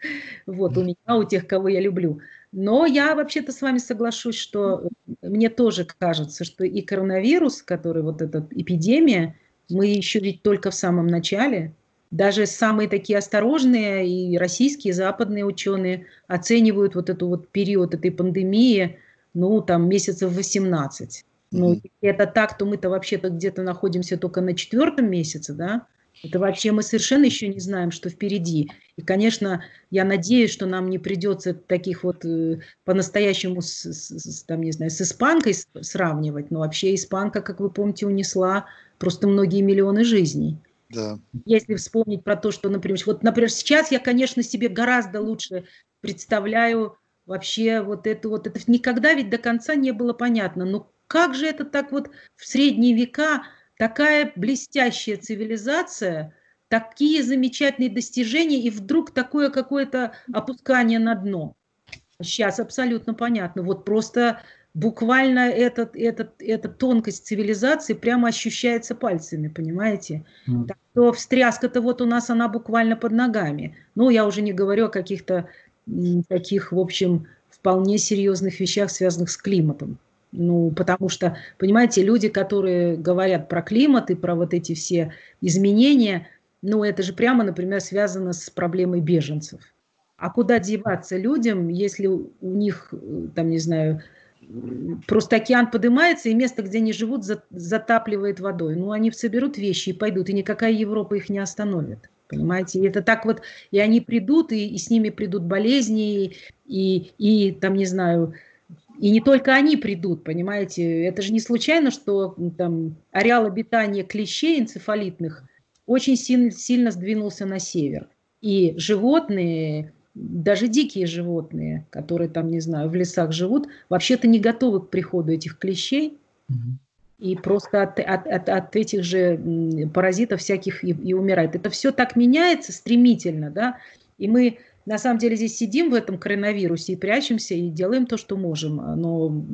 Вот, у меня, у тех, кого я люблю. Но я вообще-то с вами соглашусь, что мне тоже кажется, что и коронавирус, который вот эта эпидемия, мы еще ведь только в самом начале. Даже самые такие осторожные и российские, и западные ученые оценивают вот эту вот период этой пандемии, ну, там, месяцев 18. Ну, если это так, то мы-то вообще-то где-то находимся только на четвертом месяце, да? Это вообще мы совершенно еще не знаем, что впереди. И, конечно, я надеюсь, что нам не придется таких вот э, по-настоящему, с, с, там, не знаю, с испанкой сравнивать. Но вообще испанка, как вы помните, унесла просто многие миллионы жизней. Да. Если вспомнить про то, что, например, вот, например, сейчас я, конечно, себе гораздо лучше представляю вообще вот это вот, это никогда ведь до конца не было понятно, но как же это так вот в средние века такая блестящая цивилизация, такие замечательные достижения и вдруг такое какое-то опускание на дно. Сейчас абсолютно понятно. Вот просто буквально этот, этот, эта тонкость цивилизации прямо ощущается пальцами, понимаете? Mm. Так что встряска-то вот у нас она буквально под ногами. Ну, я уже не говорю о каких-то таких, в общем, вполне серьезных вещах, связанных с климатом. Ну, потому что, понимаете, люди, которые говорят про климат и про вот эти все изменения, ну, это же прямо, например, связано с проблемой беженцев. А куда деваться людям, если у них, там, не знаю, просто океан поднимается, и место, где они живут, затапливает водой. Ну, они соберут вещи и пойдут, и никакая Европа их не остановит. Понимаете, и это так вот, и они придут, и, и с ними придут болезни, и, и, и там, не знаю, и не только они придут, понимаете, это же не случайно, что там ареал обитания клещей энцефалитных очень сильно, сильно сдвинулся на север. И животные, даже дикие животные, которые там, не знаю, в лесах живут, вообще-то не готовы к приходу этих клещей. И просто от, от, от, от этих же паразитов всяких и, и умирает. Это все так меняется стремительно, да, и мы на самом деле здесь сидим в этом коронавирусе и прячемся, и делаем то, что можем. Но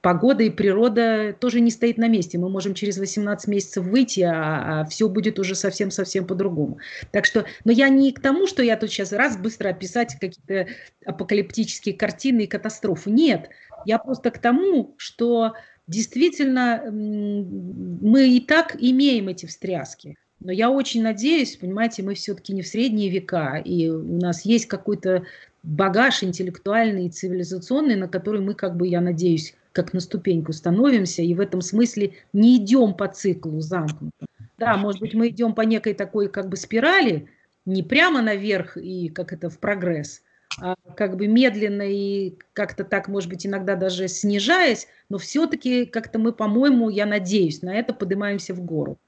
погода и природа тоже не стоит на месте. Мы можем через 18 месяцев выйти, а, а все будет уже совсем-совсем по-другому. Так что, но я не к тому, что я тут сейчас раз быстро описать какие-то апокалиптические картины и катастрофы. Нет, я просто к тому, что действительно мы и так имеем эти встряски. Но я очень надеюсь, понимаете, мы все-таки не в средние века, и у нас есть какой-то багаж интеллектуальный и цивилизационный, на который мы, как бы, я надеюсь, как на ступеньку становимся, и в этом смысле не идем по циклу замкнутым. Да, может быть, мы идем по некой такой как бы спирали, не прямо наверх и как это в прогресс, а как бы медленно и как-то так, может быть, иногда даже снижаясь, но все-таки как-то мы, по-моему, я надеюсь, на это поднимаемся в гору.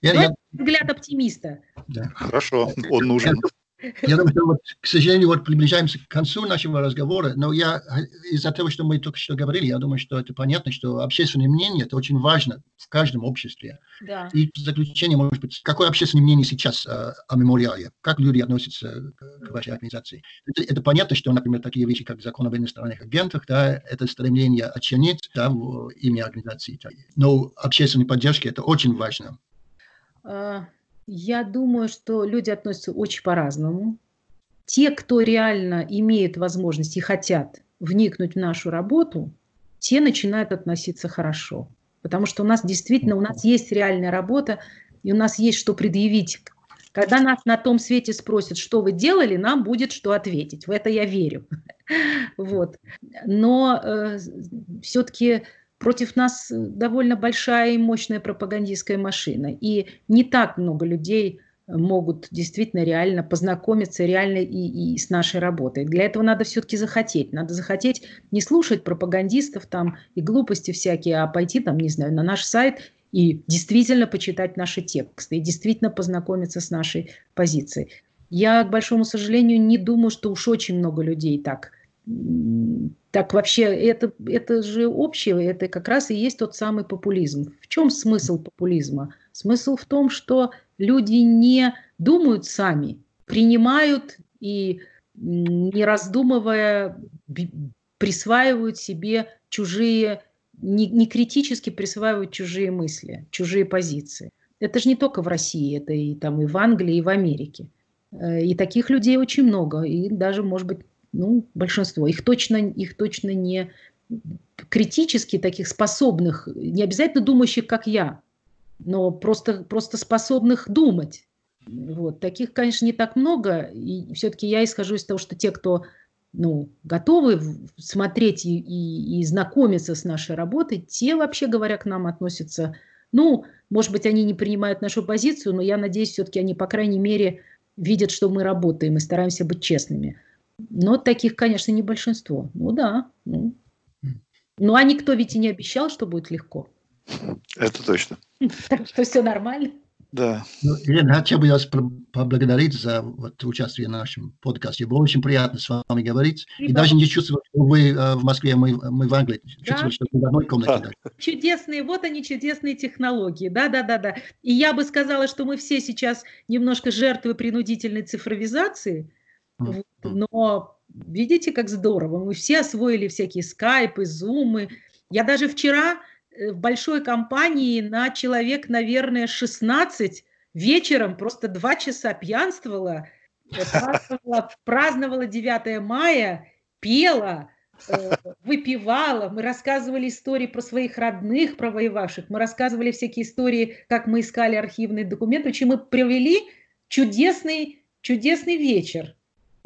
Я, я... Взгляд оптимиста. Да. Хорошо, он нужен. Я думаю, что вот, к сожалению, вот приближаемся к концу нашего разговора, но я из-за того, что мы только что говорили, я думаю, что это понятно, что общественное мнение это очень важно в каждом обществе. Да. И в заключение, может быть, какое общественное мнение сейчас о, о мемориале? Как люди относятся к, к вашей организации? Это, это понятно, что, например, такие вещи, как закон об иностранных агентах, да, это стремление оценить да, имя организации. Но общественной поддержки это очень важно. А, я думаю, что люди относятся очень по-разному. Те, кто реально имеет возможность и хотят вникнуть в нашу работу, те начинают относиться хорошо. Потому что у нас действительно, у нас есть реальная работа, и у нас есть что предъявить. Когда нас на том свете спросят, что вы делали, нам будет что ответить. В это я верю. Вот. Но э, все-таки против нас э, довольно большая и мощная пропагандистская машина. И не так много людей э, могут действительно реально познакомиться реально и, и с нашей работой. Для этого надо все-таки захотеть. Надо захотеть не слушать пропагандистов там и глупости всякие, а пойти там, не знаю, на наш сайт и действительно почитать наши тексты, и действительно познакомиться с нашей позицией. Я, к большому сожалению, не думаю, что уж очень много людей так так вообще это, это же общее, это как раз и есть тот самый популизм. В чем смысл популизма? Смысл в том, что люди не думают сами, принимают и не раздумывая присваивают себе чужие, не, не критически присваивают чужие мысли, чужие позиции. Это же не только в России, это и там и в Англии, и в Америке. Э, и таких людей очень много, и даже, может быть, ну, большинство. Их точно, их точно не критически таких способных, не обязательно думающих, как я, но просто, просто способных думать. Вот. Таких, конечно, не так много. И все-таки я исхожу из того, что те, кто ну, готовы смотреть и, и, и знакомиться с нашей работой, те, вообще говоря, к нам относятся, ну, может быть, они не принимают нашу позицию, но я надеюсь, все-таки они, по крайней мере, видят, что мы работаем и стараемся быть честными. Но таких, конечно, не большинство. Ну да. Ну. ну а никто ведь и не обещал, что будет легко. Это точно. Так что все нормально. Да. Ну, Елена, хотел бы вас поблагодарить за вот, участие в нашем подкасте. Было очень приятно с вами говорить. Спасибо. И даже не чувствовал, что вы э, в Москве, а мы, мы в Англии. Чувствовал, да? что вы в одной комнате. Да. Чудесные, вот они, чудесные технологии. Да, да, да, да. И я бы сказала, что мы все сейчас немножко жертвы принудительной цифровизации. Но видите, как здорово. Мы все освоили всякие скайпы, зумы. Я даже вчера э, в большой компании на человек, наверное, 16 вечером просто два часа пьянствовала, э, праздновала, праздновала 9 мая, пела, э, выпивала, мы рассказывали истории про своих родных, про воевавших, мы рассказывали всякие истории, как мы искали архивные документы. В общем, мы провели чудесный, чудесный вечер.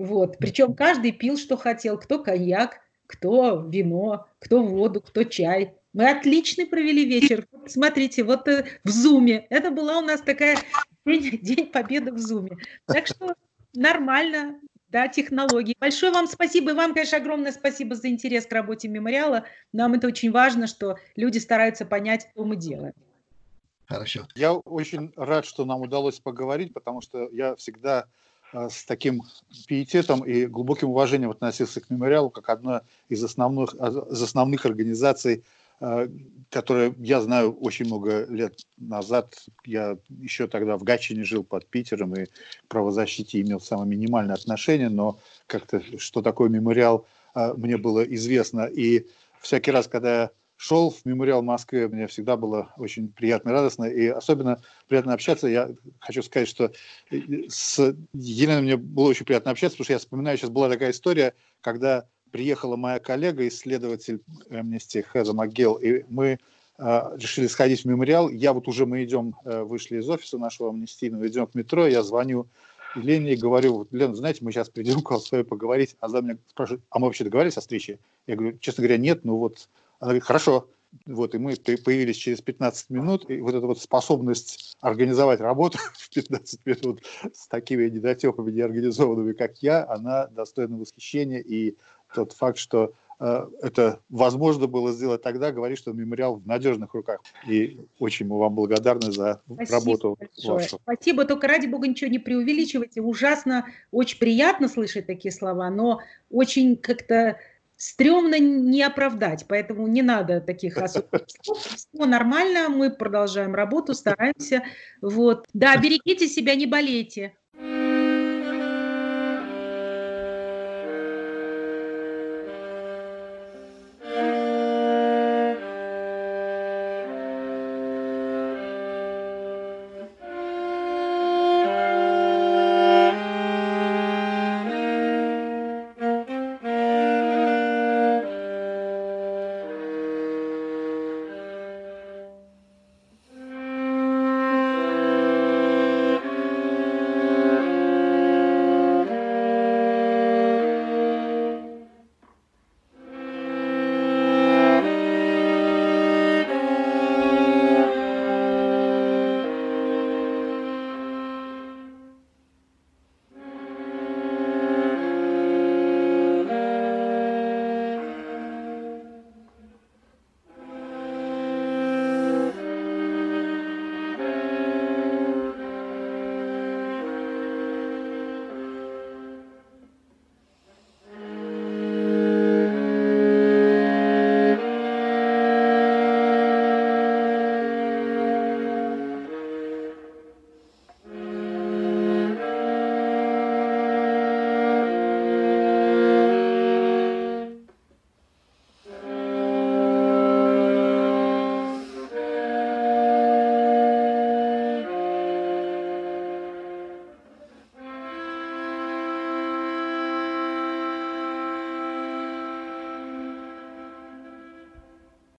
Вот. Причем каждый пил, что хотел. Кто коньяк, кто вино, кто воду, кто чай. Мы отлично провели вечер. Смотрите, вот э, в Зуме. Это была у нас такая день, день победы в Зуме. Так что нормально, да, технологии. Большое вам спасибо. И вам, конечно, огромное спасибо за интерес к работе мемориала. Нам это очень важно, что люди стараются понять, что мы делаем. Хорошо. Я очень рад, что нам удалось поговорить, потому что я всегда с таким пиететом и глубоким уважением относился к мемориалу как одна из основных, а, из основных организаций, а, которая, я знаю, очень много лет назад, я еще тогда в Гатчине жил под Питером и к правозащите имел самое минимальное отношение, но как-то, что такое мемориал, мне было известно. И всякий раз, когда я шел в мемориал в Москве, мне всегда было очень приятно и радостно, и особенно приятно общаться. Я хочу сказать, что э, с Еленой мне было очень приятно общаться, потому что я вспоминаю, сейчас была такая история, когда приехала моя коллега, исследователь Amnesty Хеза МакГелл, и мы э, решили сходить в мемориал. Я вот уже, мы идем, э, вышли из офиса нашего амнистийного, идем к метро, я звоню Лене и говорю, вот, Лена, знаете, мы сейчас придем к вам с вами поговорить, а за меня спрашивают, а мы вообще договорились о встрече? Я говорю, честно говоря, нет, ну вот она говорит, хорошо. Вот, и мы появились через 15 минут, и вот эта вот способность организовать работу в 15 минут с такими недотепами неорганизованными, как я, она достойна восхищения, и тот факт, что э, это возможно было сделать тогда, говорит, что мемориал в надежных руках. И очень мы вам благодарны за Спасибо работу большое. вашу. Спасибо, только ради бога ничего не преувеличивайте. Ужасно, очень приятно слышать такие слова, но очень как-то стрёмно не оправдать, поэтому не надо таких особых слов. Все нормально, мы продолжаем работу, стараемся. Вот. Да, берегите себя, не болейте.